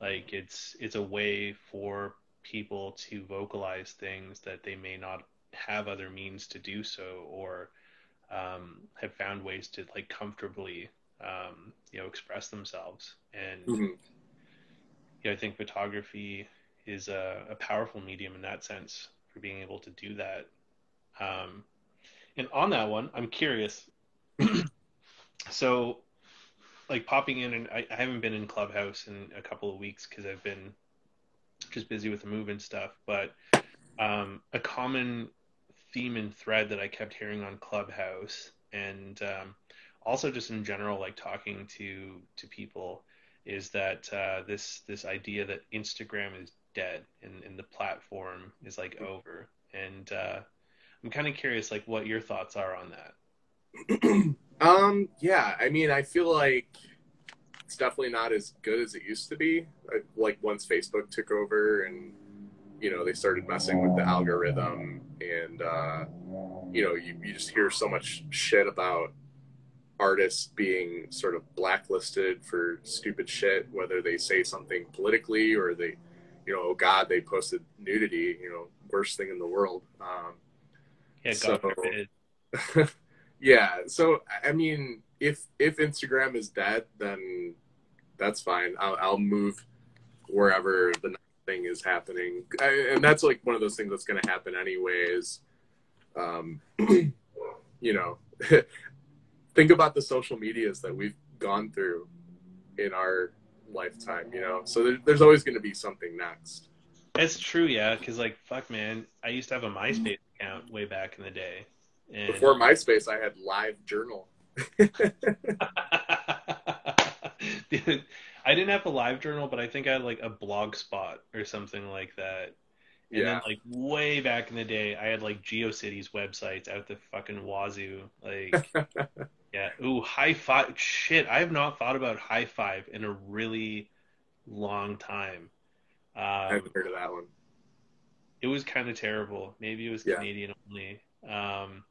Like it's it's a way for people to vocalize things that they may not have other means to do so or um, have found ways to like comfortably um, you know express themselves. And mm-hmm. you know, I think photography is a, a, powerful medium in that sense for being able to do that. Um, and on that one I'm curious. So like popping in and I, I, haven't been in clubhouse in a couple of weeks because I've been just busy with the move and stuff but um, a common theme and thread that I kept hearing on Clubhouse, and um, also just in general, like talking to to people, is that uh, this this idea that Instagram is dead and, and the platform is like over. And uh, I'm kind of curious, like, what your thoughts are on that. um, yeah, I mean, I feel like it's definitely not as good as it used to be. Like once Facebook took over and you know they started messing with the algorithm and uh, you know you, you just hear so much shit about artists being sort of blacklisted for stupid shit whether they say something politically or they you know oh god they posted nudity you know worst thing in the world. Um, yeah so, yeah so i mean if if instagram is dead then that's fine. I'll, I'll move wherever the thing is happening, I, and that's like one of those things that's going to happen anyways. Um, you know, think about the social medias that we've gone through in our lifetime. You know, so there, there's always going to be something next. It's true, yeah. Because like, fuck, man, I used to have a MySpace account way back in the day. And... Before MySpace, I had Live Journal. Dude, I didn't have a live journal, but I think I had like a blog spot or something like that. And yeah. then like way back in the day, I had like GeoCities websites out the fucking wazoo. Like, yeah, ooh, Hi5. Shit, I have not thought about Hi5 in a really long time. Um, I haven't heard of that one. It was kind of terrible. Maybe it was yeah. Canadian only. Um,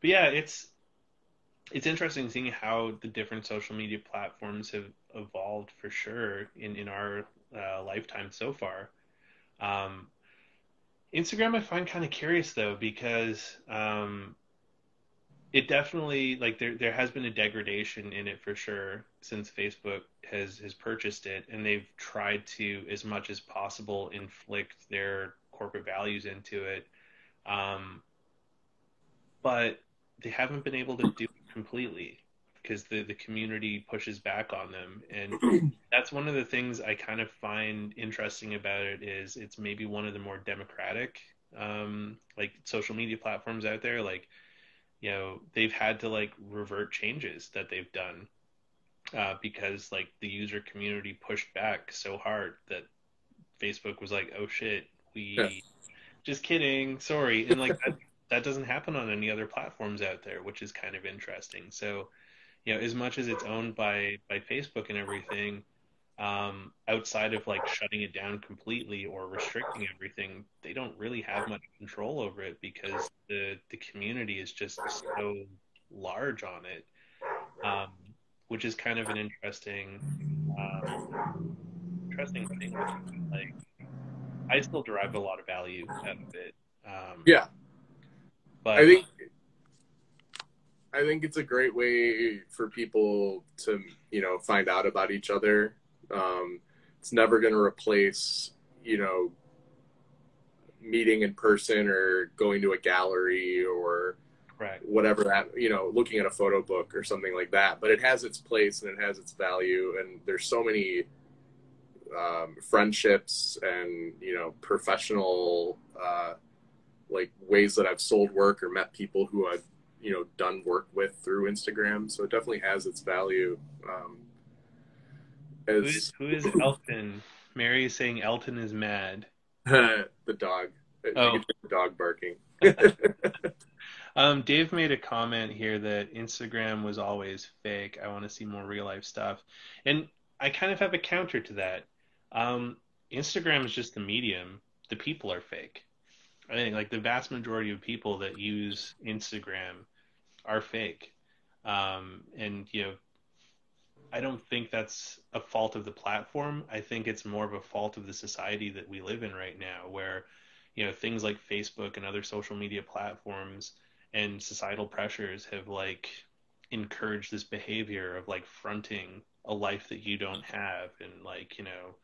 but yeah, it's it's interesting seeing how the different social media platforms have evolved for sure in in our uh, lifetime so far. Um, Instagram I find kind of curious though because um, it definitely like there there has been a degradation in it for sure since Facebook has has purchased it and they've tried to as much as possible inflict their corporate values into it. Um, but they haven't been able to do completely because the, the community pushes back on them. And that's one of the things i kind of find interesting about it is it's maybe one of the more democratic um, like social media platforms out there. Like you know they've had to like revert changes that they've done uh, because like the user community pushed back so hard that facebook was like oh shit we yeah. just kidding sorry. And like that, that doesn't happen on any other platforms out there which is kind of interesting so you know, as much as it's owned by by Facebook and everything, um, outside of like shutting it down completely or restricting everything, they don't really have much control over it because the the community is just so large on it, um, which is kind of an interesting um, interesting thing. Like, I still derive a lot of value out of it. Um, yeah, but I think I think it's a great way for people to, you know, find out about each other. Um, it's never going to replace, you know, meeting in person or going to a gallery or right. whatever that, you know, looking at a photo book or something like that. But it has its place and it has its value. And there's so many um, friendships and, you know, professional, uh, like ways that I've sold work or met people who I've you know done work with through Instagram. So it definitely has its value. Um, as... who, is, who is Elton? Mary is saying Elton is mad. the dog. Oh. The dog barking. um, Dave made a comment here that Instagram was always fake. I want to see more real life stuff, and I kind of have a counter to that. Um, Instagram is just the medium. The people are fake. I think like the vast majority of people that use Instagram are fake. Um, and you know, I don't think that's a fault of the platform. I think it's more of a fault of the society that we live in right now, where you know things like Facebook and other social media platforms and societal pressures have like encouraged this behavior of like fronting a life that you don't have and like you know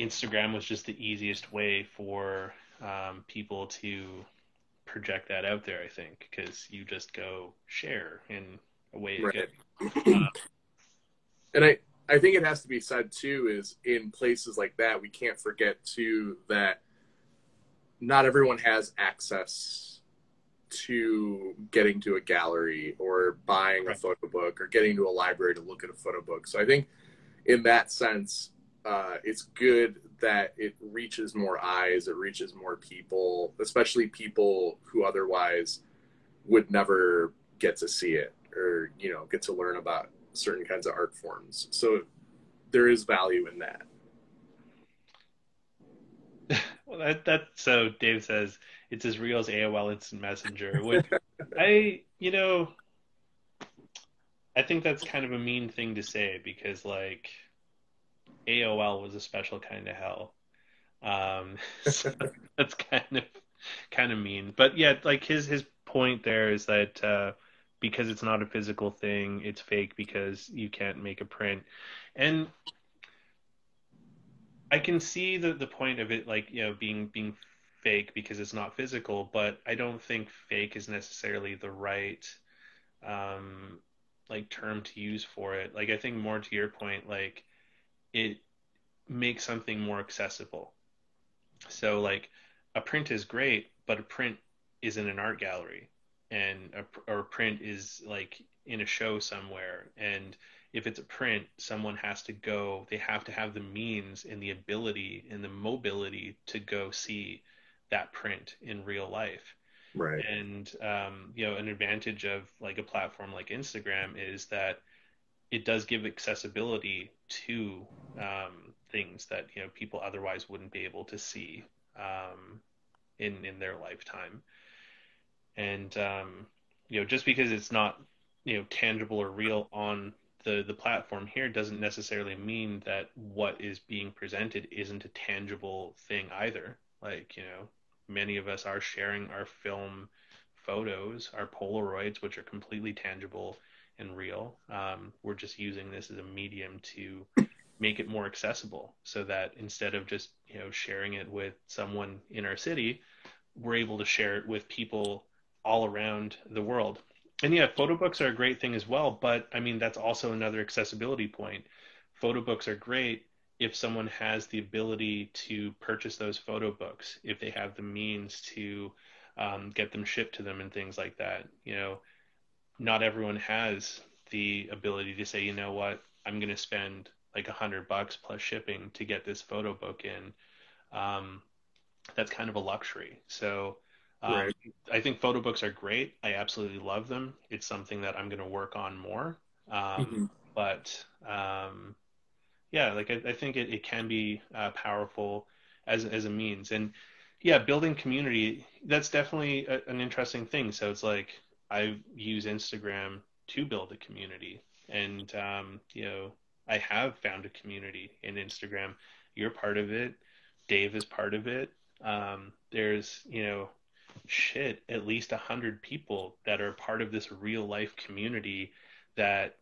Instagram was just the easiest way for um, people to project that out there. I think because you just go share and away it right. Uh, and I I think it has to be said too is in places like that we can't forget too that not everyone has access to getting to a gallery or buying right. a photo book or getting to a library to look at a photo book. So I think in that sense, uh, it's good that it reaches more eyes, it reaches more people, especially people who otherwise would never get to see it or you know get to learn about certain kinds of art forms. So there is value in that. well, that that so Dave says it's as real as AOL Instant Messenger. Which I, you know, I think that's kind of a mean thing to say because like AOL was a special kind of hell. Um, so that's kind of kind of mean, but yeah, like his his point there is that uh, because it's not a physical thing, it's fake because you can't make a print, and I can see the the point of it, like you know, being being fake because it's not physical, but I don't think fake is necessarily the right um like term to use for it. Like I think more to your point, like it makes something more accessible. So like a print is great, but a print is in an art gallery. And a, or a print is like in a show somewhere. And if it's a print someone has to go they have to have the means and the ability and the mobility to go see that print in real life. Right. And um, you know an advantage of like a platform like instagram is that it does give accessibility to um, things that you know people otherwise wouldn't be able to see um, in in their lifetime. And um, you know, just because it's not you know tangible or real on the the platform here doesn't necessarily mean that what is being presented isn't a tangible thing either. Like you know, many of us are sharing our film photos, our Polaroids, which are completely tangible and real. Um, we're just using this as a medium to make it more accessible so that instead of just you know sharing it with someone in our city we're able to share it with people all around the world. And yeah photo books are a great thing as well but i mean that's also another accessibility point. Photo books are great if someone has the ability to purchase those photo books if they have the means to um, get them shipped to them and things like that you know not everyone has the ability to say you know what i'm going to spend like a hundred bucks plus shipping to get this photo book in, um, that's kind of a luxury. So um, right. I think photo books are great. I absolutely love them. It's something that I'm going to work on more. Um, mm-hmm. But um, yeah, like I, I think it, it can be uh, powerful as as a means. And yeah, building community that's definitely a, an interesting thing. So it's like I use Instagram to build a community, and um, you know I have found a community in Instagram. You're part of it. Dave is part of it. Um, there's, you know, shit, at least a hundred people that are part of this real life community that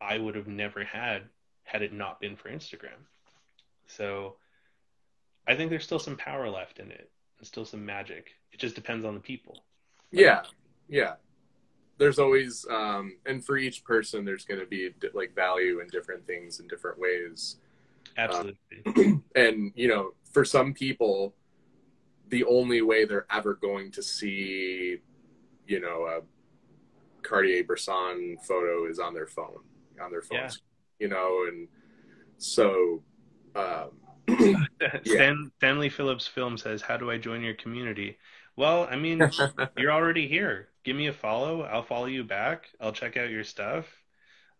I would have never had had it not been for Instagram. So I think there's still some power left in it and still some magic. It just depends on the people. Yeah. Yeah there's always um, and for each person there's going to be like value in different things in different ways absolutely um, and you know for some people the only way they're ever going to see you know, a Cartier-Bresson photo is on their phone, on their phone yeah. you know, and so. Um, Stan, Stanley Phillips Film says, "How do I join your community?" Well, I mean, you're already here. Give me a follow. I'll follow you back. I'll check out your stuff.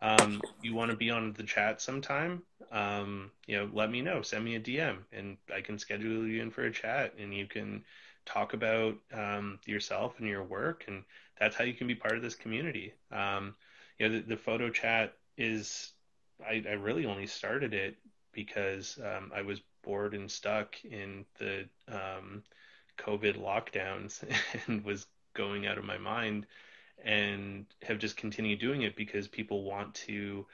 Um, you want to be on the chat sometime? Um, you know, let me know. Send me a DM, and I can schedule you in for a chat, and you can talk about um, yourself and your work, and that's how you can be part of this community. Um, you know, the, the, photo chat is. I, I, really only started it because um, I was bored and stuck in the um, COVID lockdowns and was going out of my mind and have just continued doing it because people want to,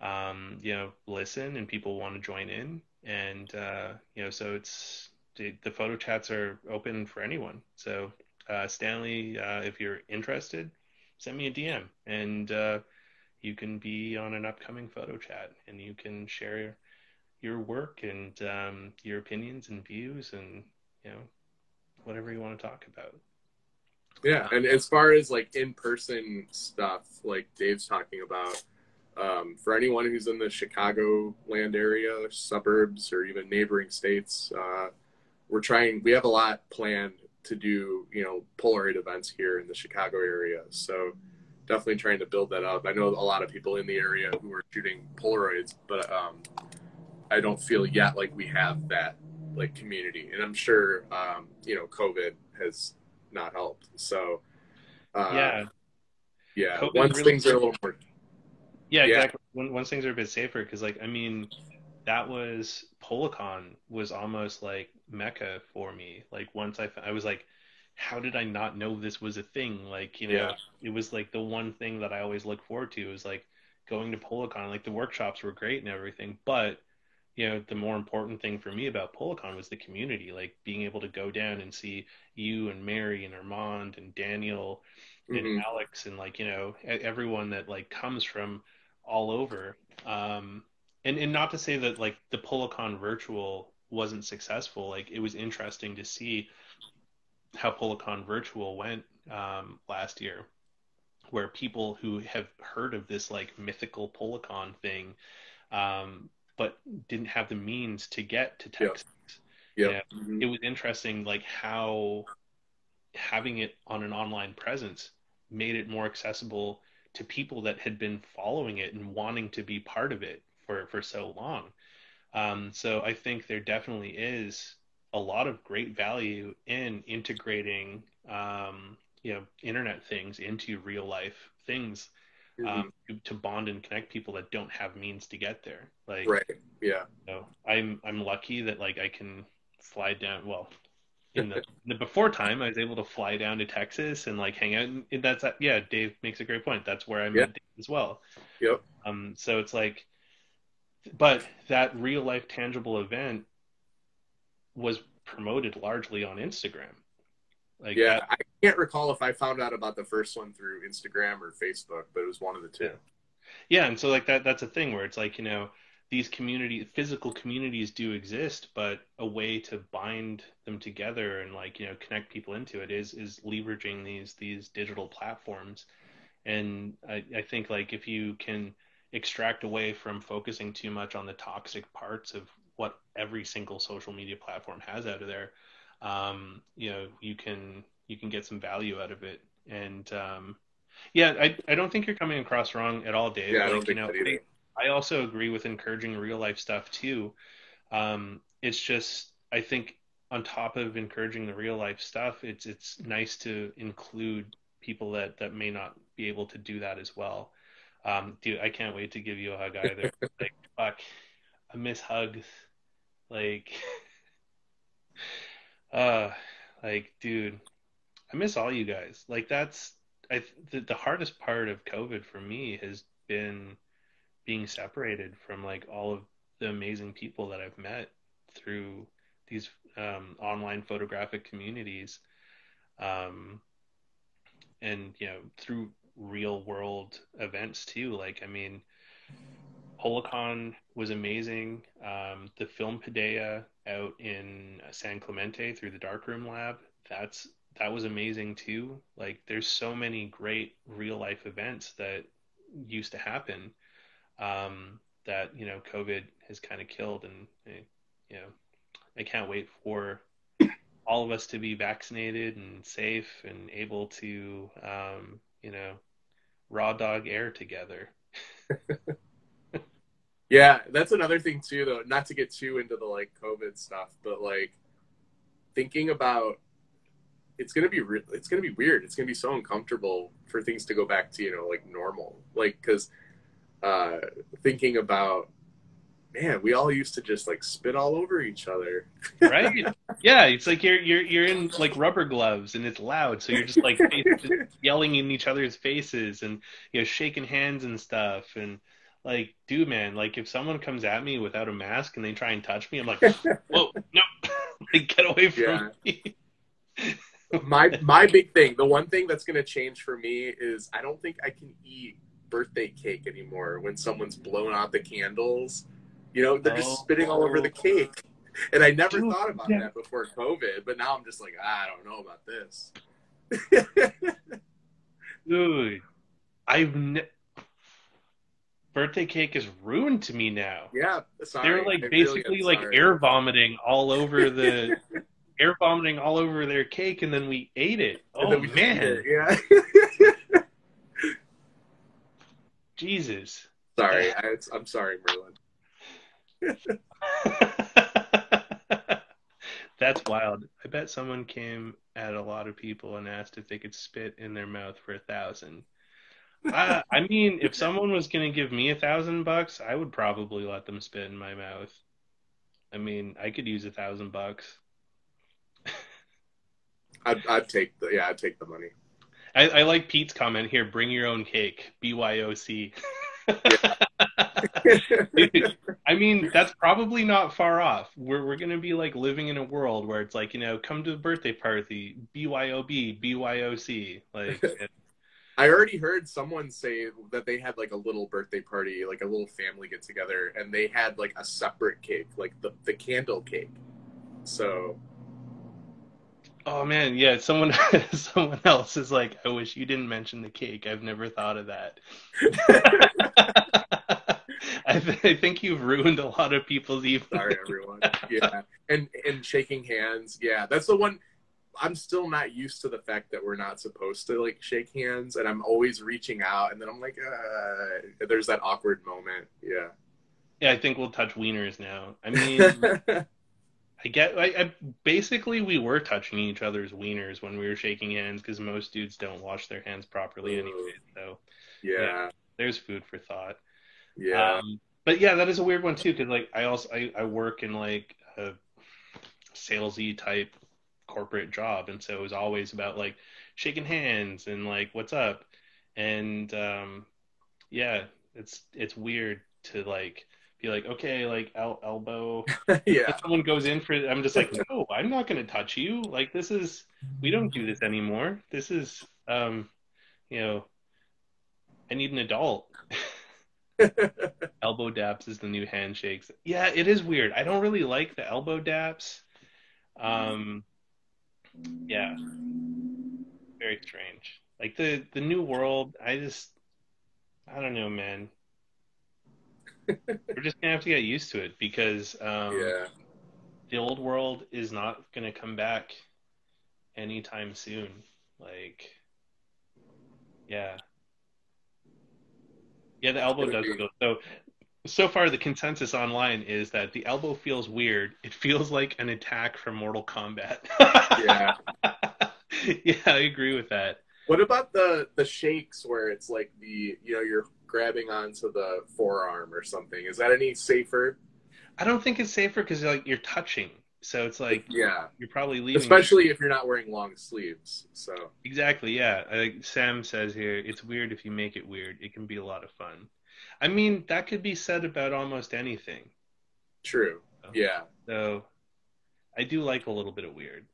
um, you know, listen and people want to join in. And, uh, you know, so it's the, the, photo chats are open for anyone. So, uh, Stanley, uh, if you're interested, send me a DM and, uh, you can be on an upcoming photo chat and you can share your work and um, your opinions and views and you know whatever you want to talk about. Yeah and as far as like in-person stuff like dave's talking about um, for anyone who's in the chicago land area suburbs or even neighboring states uh, we're trying we have a lot planned to do you know polaroid events here in the chicago area. So definitely trying to build that up. I know a lot of people in the area who are shooting polaroids but um, I don't feel yet like we have that like community, and I'm sure um, you know COVID has not helped. So uh, yeah, yeah. COVID once really things are a little more, yeah, yeah. exactly. When, once things are a bit safer, because like I mean, that was Polacon was almost like mecca for me. Like once I I was like, how did I not know this was a thing? Like you know, yeah. it was like the one thing that I always look forward to was like going to Polacon. Like the workshops were great and everything, but you know, the more important thing for me about Polacon was the community, like being able to go down and see you and Mary and Armand and Daniel and mm-hmm. Alex and like, you know, everyone that like comes from all over. Um, and, and not to say that like the Polacon virtual wasn't successful. Like it was interesting to see how Polacon virtual went um, last year, where people who have heard of this like mythical Polacon thing um, but didn't have the means to get to Texas. Yeah. Yep. Mm-hmm. It was interesting, like how having it on an online presence made it more accessible to people that had been following it and wanting to be part of it for, for so long. Um, so I think there definitely is a lot of great value in integrating, um, you know, internet things into real life things mm-hmm. um, to bond and connect people that don't have means to get there. Like, right, yeah. So I'm I'm lucky that like I can fly down. Well, in the, the before time, I was able to fly down to Texas and like hang out. And that's yeah. Dave makes a great point. That's where I met Dave as well. Yep. Um. So it's like, but that real life tangible event was promoted largely on Instagram. Like yeah, I can't recall if I found out about the first one through Instagram or Facebook, but it was one of the two. Yeah. yeah, and so like that that's a thing where it's like, you know, these community physical communities do exist, but a way to bind them together and like, you know, connect people into it is is leveraging these these digital platforms. And I, I think like if you can extract away from focusing too much on the toxic parts of what every single social media platform has out of there, um, you know, you can you can get some value out of it. And um, yeah, I I don't think you're coming across wrong at all, Dave. Yeah, like, I don't think you know, either. I also agree with encouraging real life stuff too. Um, it's just I think on top of encouraging the real life stuff, it's it's nice to include people that that may not be able to do that as well. Um, dude, I can't wait to give you a hug either. like, fuck, I miss hugs. Like, uh, like, dude, I miss all you guys. Like, that's I the, the hardest part of COVID for me has been being separated from like all of the amazing people that I've met through these um, online photographic communities, um, and you know through real world events too. Like, I mean, Polacon was amazing. Um, the Filmpedia out in San Clemente through the Darkroom Lab, that's that was amazing too. Like there's so many great real life events that used to happen um, that you know COVID has kind of killed, and eh, you know I can't wait for all of us to be vaccinated and safe and able to um, you know raw dog air together. yeah, that's another thing too, though. Not to get too into the like COVID stuff, but like thinking about it's gonna be re- it's gonna be weird. It's gonna be so uncomfortable for things to go back to you know like normal, like because uh, thinking about man, we all used to just like spit all over each other. right? Yeah, it's like you're you're you're in like rubber gloves and it's loud, so you're just like yelling in each other's faces and you know shaking hands and stuff and like, dude, man, like if someone comes at me without a mask and they try and touch me, I'm like, whoa, no, like get away from yeah. me. my my big thing, the one thing that's gonna change for me is I don't think I can eat birthday cake anymore when someone's blown out the candles you know, they're just spitting all over the oh. cake. And I never Dude, thought about yeah. that before COVID, but now I'm just like, ah, I don't know about this. Dude, I've ne- birthday cake is ruined to me now. Yeah, sorry. They're like I basically really like air vomiting all over the air vomiting all over their cake, and then we ate it. Oh man, it, yeah. Jesus. Sorry, I, am sorry, Merlin. That's wild. I bet someone came at a lot of people and asked if they could spit in their mouth for a thousand. I, I mean, if someone was going to give me a thousand bucks, I would probably let them spit in my mouth. I mean, I could use a thousand bucks. I'd, I'd take the yeah, I'd take the money. I, I like Pete's comment here. Bring your own cake. BYOC. I mean, that's probably not far off. We're we're gonna be like living in a world where it's like you know, come to the birthday party, BYOB, BYOC, like. I already heard someone say that they had like a little birthday party, like a little family get together, and they had like a separate cake, like the the candle cake. So. Oh man, yeah. Someone, someone else is like, I wish you didn't mention the cake. I've never thought of that. I, th- I, think you've ruined a lot of people's evening. Sorry, everyone. Yeah, and and shaking hands. Yeah, that's the one. I'm still not used to the fact that we're not supposed to like shake hands, and I'm always reaching out, and then I'm like, uh, there's that awkward moment. Yeah. Yeah, I think we'll touch wieners now. I mean, I get. I, I, basically we were touching each other's wieners when we were shaking hands because most dudes don't wash their hands properly anyway. So yeah. yeah, there's food for thought. Yeah. Um, but yeah, that is a weird one too, because like I also I, I work in like a salesy type corporate job, and so it was always about like shaking hands and like what's up, and um, yeah, it's it's weird to like be like, okay, like el- elbow. yeah. If someone goes in for it, I'm just like, no, I'm not going to touch you. Like this is, we don't do this anymore. This is, um, you know, I need an adult. elbow daps is the new handshakes. Yeah, it is weird. I don't really like the elbow daps. Um, yeah, very strange. Like the the new world, I just, I don't know, man. We're just gonna have to get used to it because um, yeah, the old world is not gonna come back anytime soon. Like, yeah, yeah, the elbow does go. so. So far, the consensus online is that the elbow feels weird. It feels like an attack from Mortal Kombat. yeah, yeah, I agree with that. What about the the shakes where it's like the you know you're grabbing onto the forearm or something? Is that any safer? I don't think it's safer because like you're touching. So it's like yeah, you're probably leaving. Especially if you're not wearing long sleeves. So exactly, yeah. Like Sam says here, it's weird if you make it weird. It can be a lot of fun. I mean, that could be said about almost anything. True. So, yeah. So I do like a little bit of weird.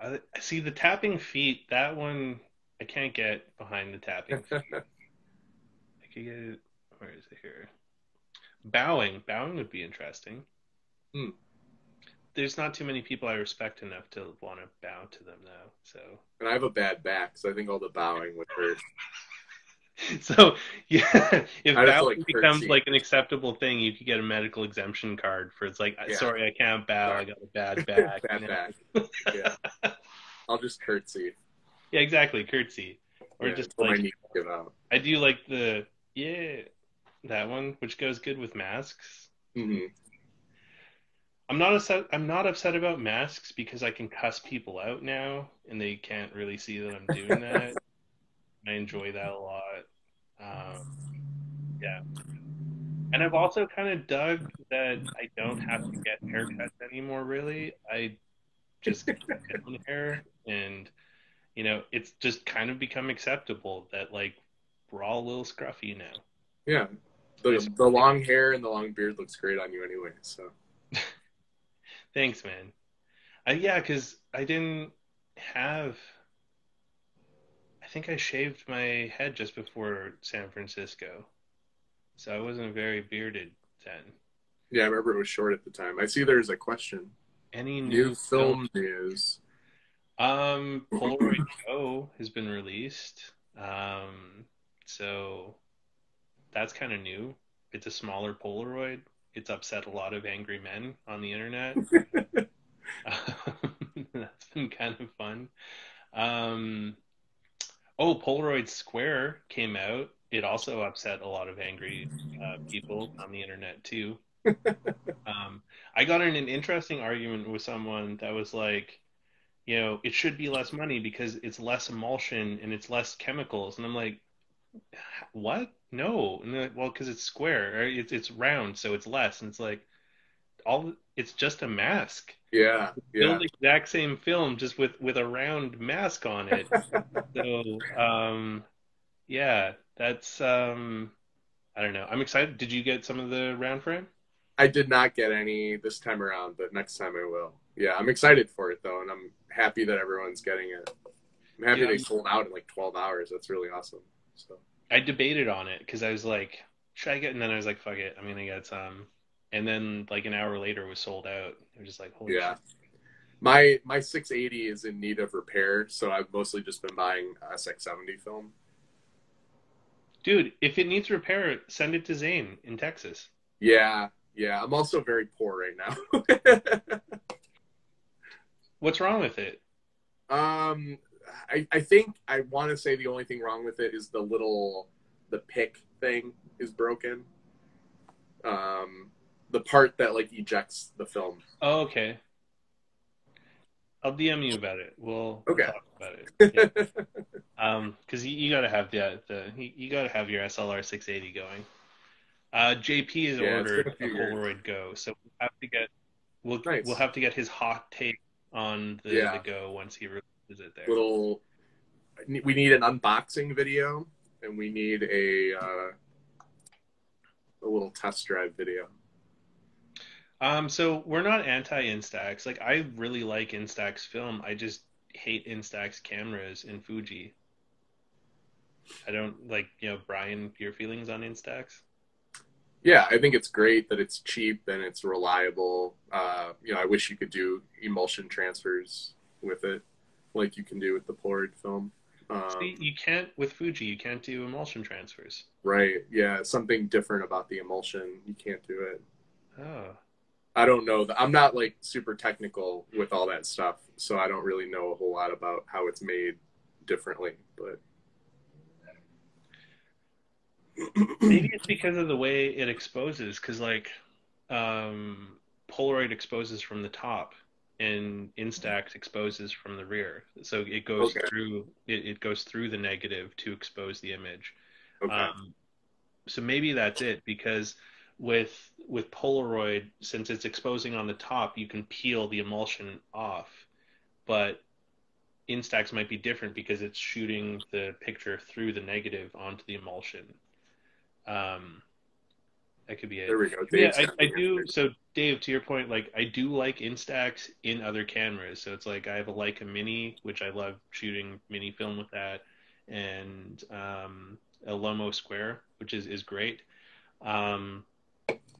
I see the tapping feet. That one I can't get behind the tapping feet. I could get it. Where is it here? Bowing. Bowing would be interesting. Hmm there's not too many people I respect enough to want to bow to them though. So And I have a bad back, so I think all the bowing would hurt. so yeah, if I'd have to, bowing like, becomes curtsy. like an acceptable thing, you could get a medical exemption card for it's like Yeah. sorry I can't bow, I got a bad back. bad back. Yeah. I'll just curtsy. Yeah, exactly, curtsy. Or Yeah, just like my knees give out. I do like the yeah that one, which goes good with masks. hmm I'm not upset. I'm not upset about masks because I can cuss people out now, and they can't really see that I'm doing that. Enjoy that a lot. Um, yeah, and I've also kind of dug that I don't have to get haircuts anymore. Really, I just get my hair, and you know, it's just kind of become acceptable that like we're all a little scruffy now. Yeah. The, the long hair and the long beard looks great on you anyway. So Thanks, man. I, yeah, because I didn't have. I think I shaved my head just before San Francisco, so I wasn't very bearded then. yeah, I remember it was short at the time. I see there's a question. Any New new film news. Um, Polaroid Go has been released. Um, so that's kind of new. It's a smaller Polaroid. It's upset a lot of angry men on the internet. that's been kind of fun. Um, oh, Polaroid Square came out. It also upset a lot of angry uh, people on the internet too. um, I got in an interesting argument with someone that was like, you know, it should be less money because it's less emulsion and it's less chemicals. And I'm like, what? No. And they're like, well, because it's square, or it's it's round, so it's less. And it's like, all it's just a mask. Yeah, yeah. The exact same film just with with a round mask on it. so, um, yeah, that's um, I don't know. I'm excited. Did you get some of the round frame? I did not get any this time around, but next time I will. Yeah, I'm excited for it though, and I'm happy that everyone's getting it. I'm happy Yeah. they sold out in like 12 hours. That's really awesome. So I debated on it because I was like, should I get? And then I was like, fuck it, I'm gonna get some. And then like an hour later, it was sold out. I was just like, holy yeah, shit. my my 680 is in need of repair, so I've mostly just been buying SX70 film. dude! If it needs repair, send it to Zane in Texas. Yeah, yeah. I'm also very poor right now. What's wrong with it? Um, I, I think I want to say the only thing wrong with it is the little the pick thing is broken. Um, the part that like ejects the film. Oh, okay. I'll DM you about it. We'll, Okay. talk about it. Yeah. Um, because you, you gotta have the the you, you gotta have your SLR 680 going. Uh, JP has Yeah, ordered a a few years. Polaroid Go, so we'll have to get we'll Nice. we'll have to get his hot take on the, Yeah. the Go once he releases it there. little. We need an unboxing video, and we need a uh, a little test drive video. Um, so we're not anti Instax. Like I really like Instax film. I just hate Instax cameras in Fuji. I don't like, you know, Brian, your feelings on Instax? Yeah, I think it's great that it's cheap and it's reliable. Uh, you know, I wish you could do emulsion transfers with it, like you can do with the Polaroid film. Um, See, you can't with Fuji. You can't do emulsion transfers. right? Yeah, something different about the emulsion. You can't do it. Oh, I don't know. I'm not like super technical with all that stuff, so I don't really know a whole lot about how it's made differently. But maybe it's because of the way it exposes. Because like, um, Polaroid exposes from the top, and Instax exposes from the rear. So it goes Okay. through. It, it goes through the negative to expose the image. okay, Um, so maybe that's it because with with Polaroid, since it's exposing on the top, you can peel the emulsion off, but Instax might be different because it's shooting the picture through the negative onto the emulsion. Um, that could be it. there we go. Yeah, I, I do. So, Dave, to your point, like I do like Instax in other cameras. So it's like I have a Leica Mini, which I love shooting mini film with that, and um, a Lomo Square, which is is great. Um,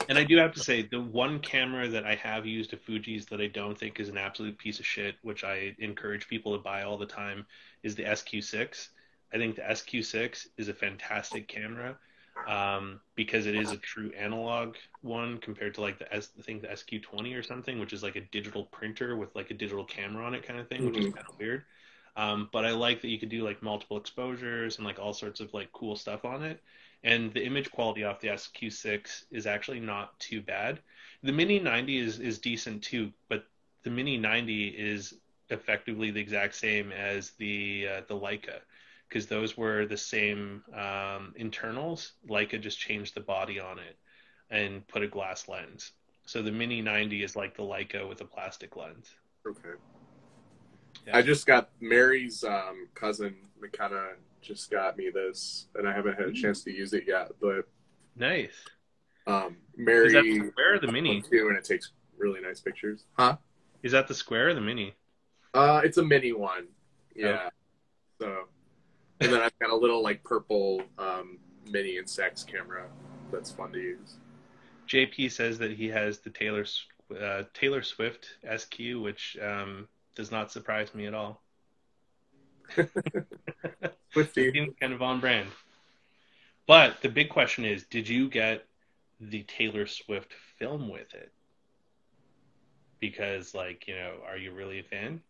and I do have to say, the one camera that I have used of Fuji's that I don't think is an absolute piece of shit, which I encourage people to buy all the time, is the SQ6. I think the SQ6 is a fantastic camera um, because it is a true analog one compared to like the S, I think the SQ20 or something, which is like a digital printer with like a digital camera on it kind of thing, which is Mhm. kind of weird. Um, but I like that you could do like multiple exposures and like all sorts of like cool stuff on it. And the image quality off the SQ6 is actually not too bad. The Mini 90 is is decent too, but the Mini 90 is effectively the exact same as the uh, the Leica because those were the same um, internals. Leica just changed the body on it and put a glass lens. So the Mini 90 is like the Leica with a plastic lens. Okay. Yeah. I just got Mary's um, cousin McKenna just got me this, and I haven't had a chance to use it yet. But Nice. um, Is Mary that the square or the mini? too, and it takes really nice pictures. Huh? Is that the square or the mini? Uh, it's a mini one. Yeah. So, and then I've got a little like purple um, mini Instax camera that's fun to use. JP says that he has the Taylor uh, Taylor Swift SQ, which um, does not surprise me at all. Swifty. Seems kind of on brand. But the big question is, did you get the Taylor Swift film with it? Because, like, you know, are you really a fan?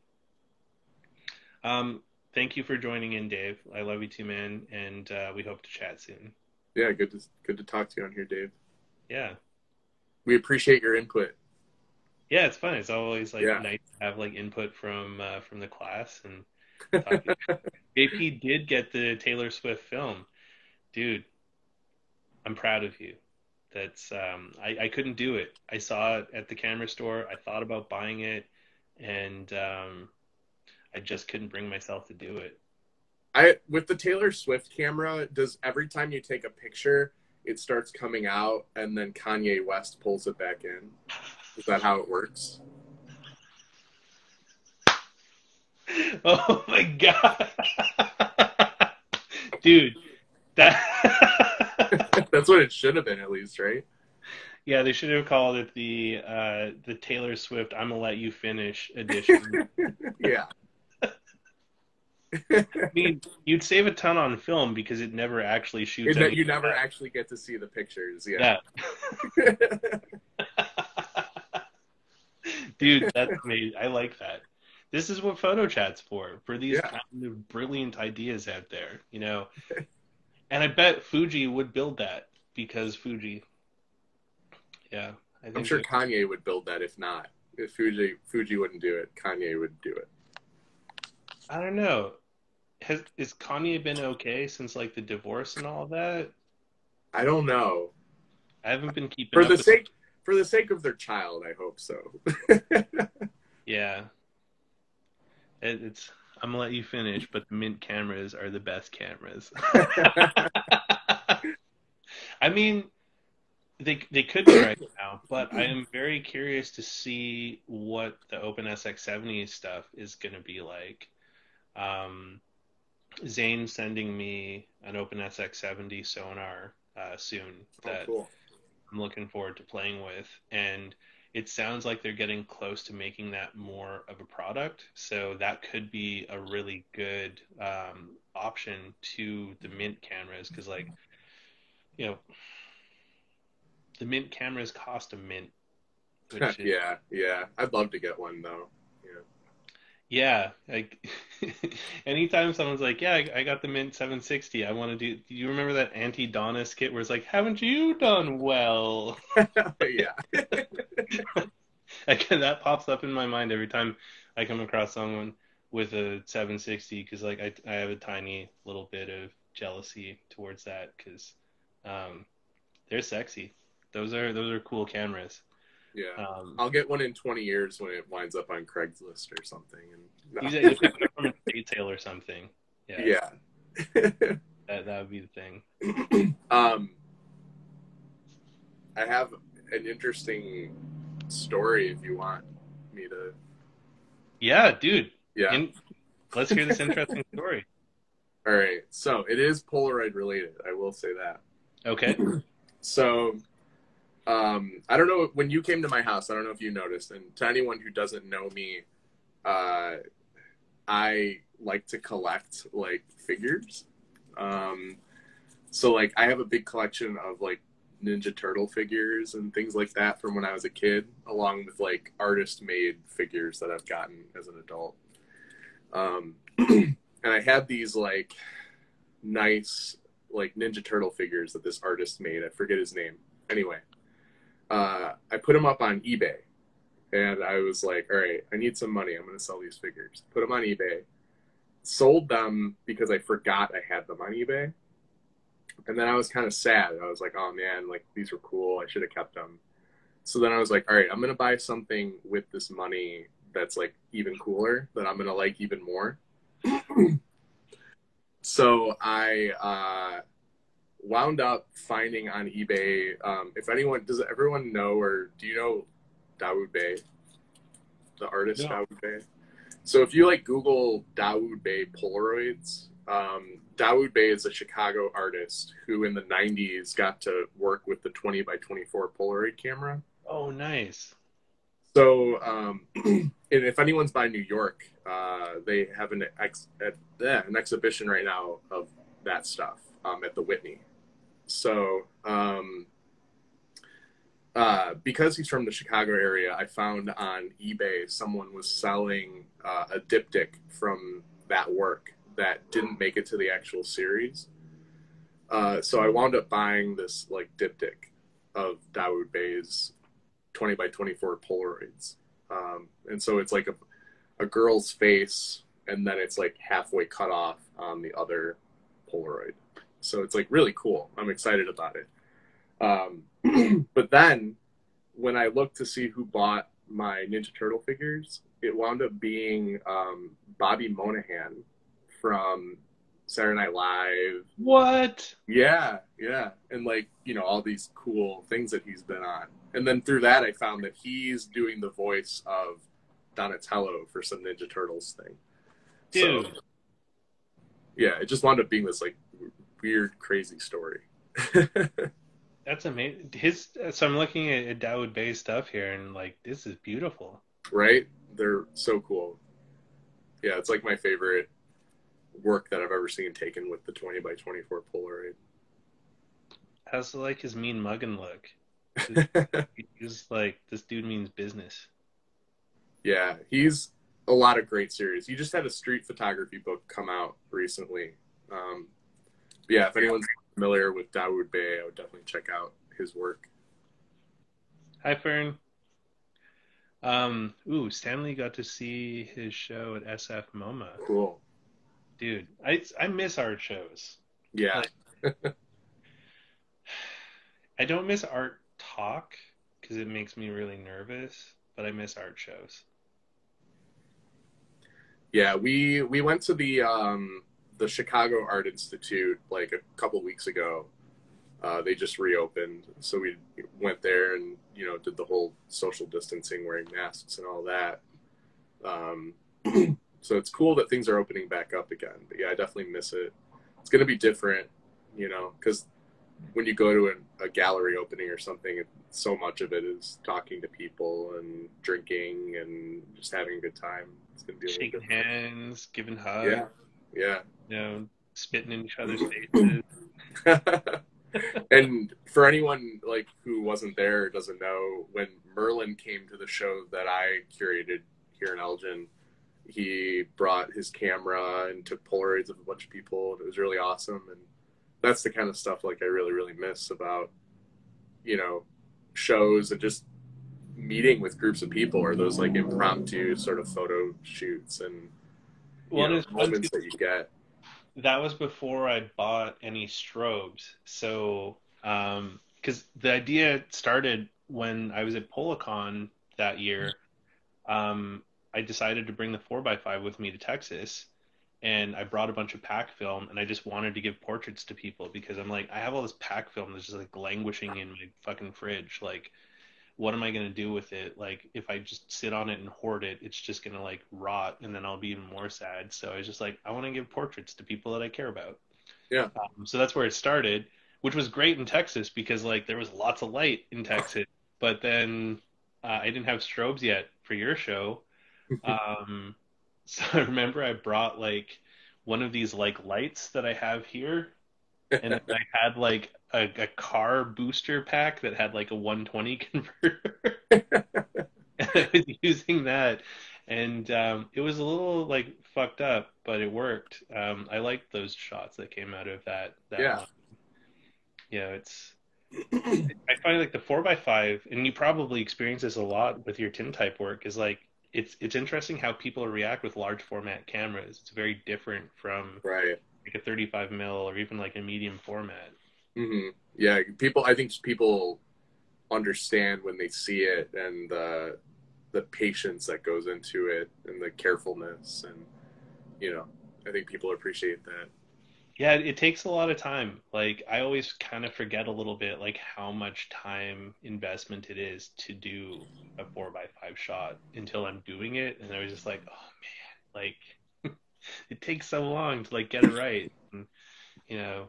Um, thank you for joining in, Dave. I love you too, man, and uh, we hope to chat soon. Yeah, good to good to talk to you on here, Dave. Yeah, We appreciate your input. yeah, it's fun. It's always like Yeah. nice to have like input from uh, from the class and JP did get the Taylor Swift film. Dude, I'm proud of you. That's um I, I couldn't do it. I saw it at the camera store. I thought about buying it and um I just couldn't bring myself to do it. I with the Taylor Swift camera, does every time you take a picture, it starts coming out, and then Kanye West pulls it back in? Is that how it works? Oh my god. Dude, that That's what it should have been, at least, right? Yeah, they should have called it the uh the Taylor Swift I'm gonna let you finish edition. Yeah. I mean, you'd save a ton on film because it never actually shoots. That you never actually get to see the pictures. Yeah. Yeah. Dude, that's amazing. I like that. This is what photo chat's for, for these Yeah. kind of brilliant ideas out there, you know. And I bet Fuji would build that because Fuji. Yeah, I think I'm sure Kanye would build that if not. If Fuji Fuji wouldn't do it, Kanye would do it. I don't know. Has is Kanye been okay since like the divorce and all that? I don't know. I haven't been keeping For up the with- sake for the sake of their child, I hope so. Yeah. It, it's I'm gonna let you finish, but the Mint cameras are the best cameras. I mean, they they could be right now, but I am very curious to see what the Open SX70 stuff is going to be like. Um, Zane sending me an Open SX70 sonar uh, soon oh, that cool. I'm looking forward to playing with, and it sounds like they're getting close to making that more of a product. So that could be a really good um, option to the Mint cameras because, like, you know, the Mint cameras cost a mint. Which is, yeah, yeah. I'd love to get one though. Yeah. Yeah, like anytime someone's like, "Yeah, I, I got the Mint 760. I want to do." Do you remember that Aunty Donna skit where it's like, "Haven't you done well?" yeah. Again, that pops up in my mind every time I come across someone with a 760 because, like, I I have a tiny little bit of jealousy towards that because um, they're sexy. Those are those are cool cameras. Yeah. Um, I'll get one in 20 years when it winds up on Craigslist or something. And you you pick it from a sale or something. Yeah, yeah. that that would be the thing. um, I have an interesting story if you want me to. Yeah, dude. Yeah. In- let's hear this interesting story. All right. So it is Polaroid related. I will say that. Okay. So um, I don't know when you came to my house. I don't know if you noticed, and to anyone who doesn't know me, uh, I like to collect like figures. Um, so like I have a big collection of like Ninja Turtle figures and things like that from when I was a kid, along with like artist made figures that I've gotten as an adult. Um, and I had these like nice like Ninja Turtle figures that this artist made. I forget his name. Anyway, uh, I put them up on eBay, and I was like, "All right, I need some money. I'm going to sell these figures." Put them on eBay, sold them because I forgot I had them on eBay, and then I was kind of sad. I was like, "Oh man, like these were cool. I should have kept them." So then I was like, "All right, I'm going to buy something with this money that's like even cooler that I'm going to like even more." so I uh, wound up finding on eBay. Um, if anyone does, everyone know or do you know Dawoud Bey, the artist No. Dawoud Bey? So if you like Google Dawoud Bey Polaroids, um, Dawoud Bey is a Chicago artist who in the '90s got to work with the 20 by 24 Polaroid camera. Oh, nice. So, um, and if anyone's by New York, uh, they have an ex- at, an exhibition right now of that stuff um, at the Whitney. So, um, uh, because he's from the Chicago area, I found on eBay someone was selling uh, a diptych from that work that didn't make it to the actual series. Uh, so I wound up buying this like diptych of Dawoud Bey's 20 by 24 Polaroids. Um, and so it's like a, a girl's face, and then it's like halfway cut off on the other Polaroid. So it's like really cool. I'm excited about it. Um, but then when I looked to see who bought my Ninja Turtle figures, it wound up being um, Bobby Moynihan from Saturday Night Live. What? Yeah, yeah. And like, you know, all these cool things that he's been on. And then through that, I found that he's doing the voice of Donatello for some Ninja Turtles thing. Dude. So, yeah, it just wound up being this like weird, crazy story. That's amazing. His so I'm looking at, at Bey stuff here, and like this is beautiful. right? They're so cool. Yeah, it's like my favorite work that I've ever seen taken with the 20 by 24 Polaroid. I also like his mean mugging look. He's like this dude means business. yeah, he's a lot of great series. He just had a street photography book come out recently. Um, yeah, if anyone's familiar with Dawoud Bey, I would definitely check out his work. Hi, Fern. Um, ooh, Stanley got to see his show at SF MoMA. Cool. Dude, I I miss art shows. Yeah, I don't miss art talk because it makes me really nervous, but I miss art shows. yeah. We we went to the um, the Chicago Art Institute like a couple weeks ago. Uh, they just reopened, so we went there and you know did the whole social distancing, wearing masks and all that. Um, so it's cool that things are opening back up again. But yeah, I definitely miss it. It's gonna be different, you know, because when you go to a, a gallery opening or something, it, so much of it is talking to people and drinking and just having a good time. It's gonna be a Shaking hands, giving hugs, Yeah, yeah. you know, spitting in each other's faces. and for anyone like who wasn't there or doesn't know, when Merlin came to the show that I curated here in Elgin, he brought his camera and took Polaroids of a bunch of people, and it was really awesome. And that's the kind of stuff like I really, really miss about, you know, shows and just meeting with groups of people or those like impromptu sort of photo shoots and Well, know, moments that you get. that was before I bought any strobes. So, um, because the idea started when I was at Polacon that year. Um, I decided to bring the 4x5 with me to Texas, and I brought a bunch of pack film, and I just wanted to give portraits to people because I'm like, I have all this pack film that's just like languishing in my fucking fridge. Like, what am I gonna do with it? Like, if I just sit on it and hoard it, it's just gonna like rot, and then I'll be even more sad. So I was just like, I want to give portraits to people that I care about. Yeah. Um, so that's where it started. which was great in Texas because like there was lots of light in Texas. But then uh, I didn't have strobes yet for your show. Um, so I remember I brought like one of these like lights that I have here, and I had like a, a car booster pack that had like a 120 converter. and I was using that, and um, it was a little like fucked up, but it worked. Um, I liked those shots that came out of that. that Yeah. line. Yeah, it's. I find like the four x five, and you probably experience this a lot with your tintype work. Is like it's it's interesting how people react with large format cameras. It's very different from Right. Like a 35 mil or even like a medium format. hmm Yeah, people. I think people understand when they see it and the the patience that goes into it and the carefulness and you know I think people appreciate that. Yeah, it takes a lot of time. Like I always kind of forget a little bit like how much time investment it is to do a four by five shot until I'm doing it, and I was just like, oh man, like it takes so long to like get it right, and you know,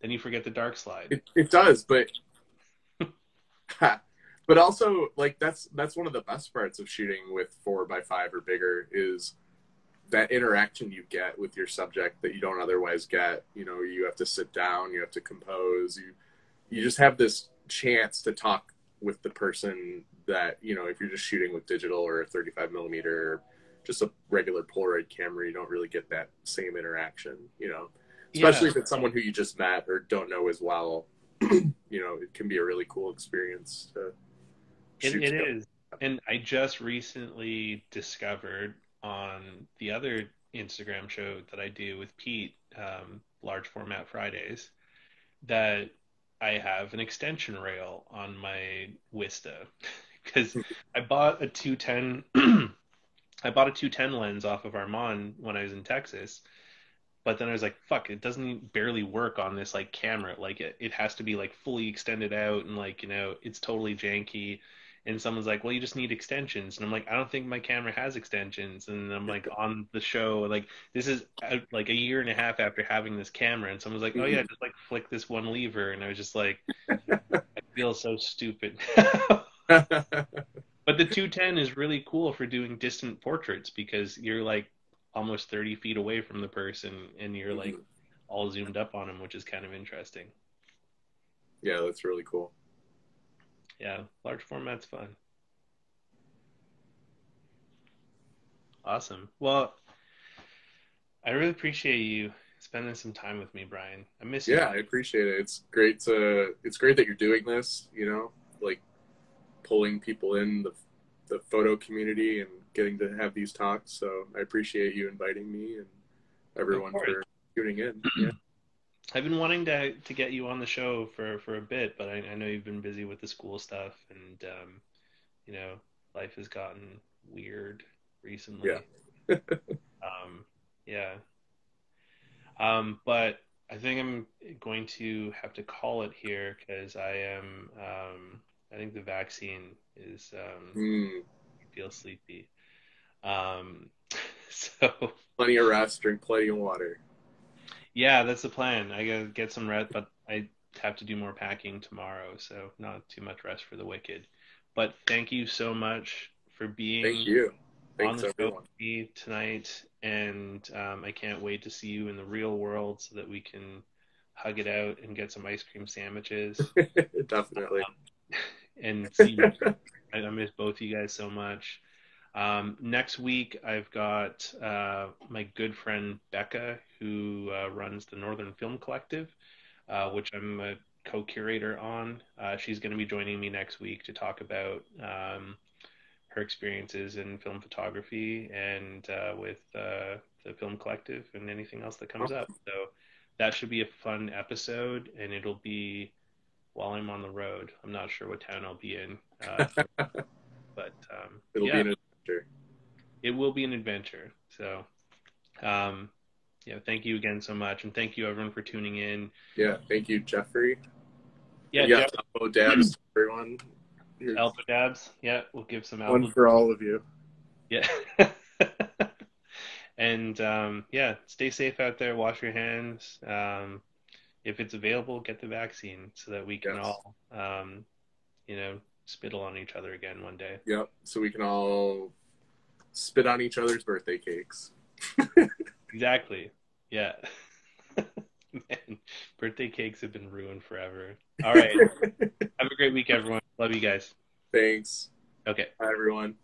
then you forget the dark slide. It, it does, but but also like that's that's one of the best parts of shooting with four by five or bigger is that interaction you get with your subject that you don't otherwise get. You know, you have to sit down, you have to compose, you you just have this chance to talk with the person that you know if you're just shooting with digital or a 35 millimeter just a regular polaroid camera you don't really get that same interaction you know? Especially if it's someone who you just met or don't know as well you know it can be a really cool experience to It, shoot it together. And I just recently discovered on the other Instagram show that I do with Pete, um, Large Format Fridays, that I have an extension rail on my Wista. Because I bought a 210 I bought a 210 lens off of Armand when I was in Texas. But then I was like, fuck, it doesn't barely work on this like camera. Like it, it has to be like fully extended out and like, you know, it's totally janky. And someone's like, well, you just need extensions. And I'm like, I don't think my camera has extensions. And I'm like on the show, like this is uh, like a year and a half after having this camera. And someone's like, oh yeah, just like flick this one lever. And I was just like, I feel so stupid. But the 210 is really cool for doing distant portraits because you're like almost 30 feet away from the person and you're like mm-hmm. all zoomed up on them, which is kind of interesting. yeah that's really cool Yeah, large format's fun. Awesome. Well, I really appreciate you spending some time with me, Brian. I miss you. yeah i appreciate it it's great to it's great that you're doing this you know like pulling people in the the photo community and getting to have these talks so i appreciate you inviting me and everyone for tuning in yeah I've been wanting to to get you on the show for for a bit, but I, I know you've been busy with the school stuff, and um, you know, life has gotten weird recently. Yeah. um, yeah. Um, but I think I'm going to have to call it here because I am. Um, I think the vaccine is um, Mm, feel sleepy. Um, so plenty of rest drink plenty of water Yeah, that's the plan. I gotta get some rest, but I have to do more packing tomorrow, so not too much rest for the wicked. But thank you so much for being thank you on the show everyone tonight, and um, I can't wait to see you in the real world so that we can hug it out and get some ice cream sandwiches definitely and see you. I miss both of you guys so much. Um, next week, I've got uh, my good friend Becca, who uh, runs the Northern Film Collective, uh, which I'm a co-curator on. Uh, she's going to be joining me next week to talk about um, her experiences in film photography and uh, with uh, the film collective and anything else that comes up. So that should be a fun episode, and it'll be while I'm on the road. I'm not sure what town I'll be in, uh, but um, it'll yeah, be an adventure it will be an adventure. So, um, yeah, thank you again so much, and thank you everyone for tuning in. yeah thank you jeffrey Yeah, yeah elbow dabs everyone Here's Alpha Dabs. Yeah, we'll give some one for all of you Yeah. and um, yeah, stay safe out there. Wash your hands. Um, if it's available, get the vaccine so that we can Yes. all, um, you know, spittle on each other again one day. Yep. So we can all spit on each other's birthday cakes. Exactly. Yeah. Man, birthday cakes have been ruined forever. All right. Have a great week, everyone. Love you guys. Thanks. Okay. Bye, everyone.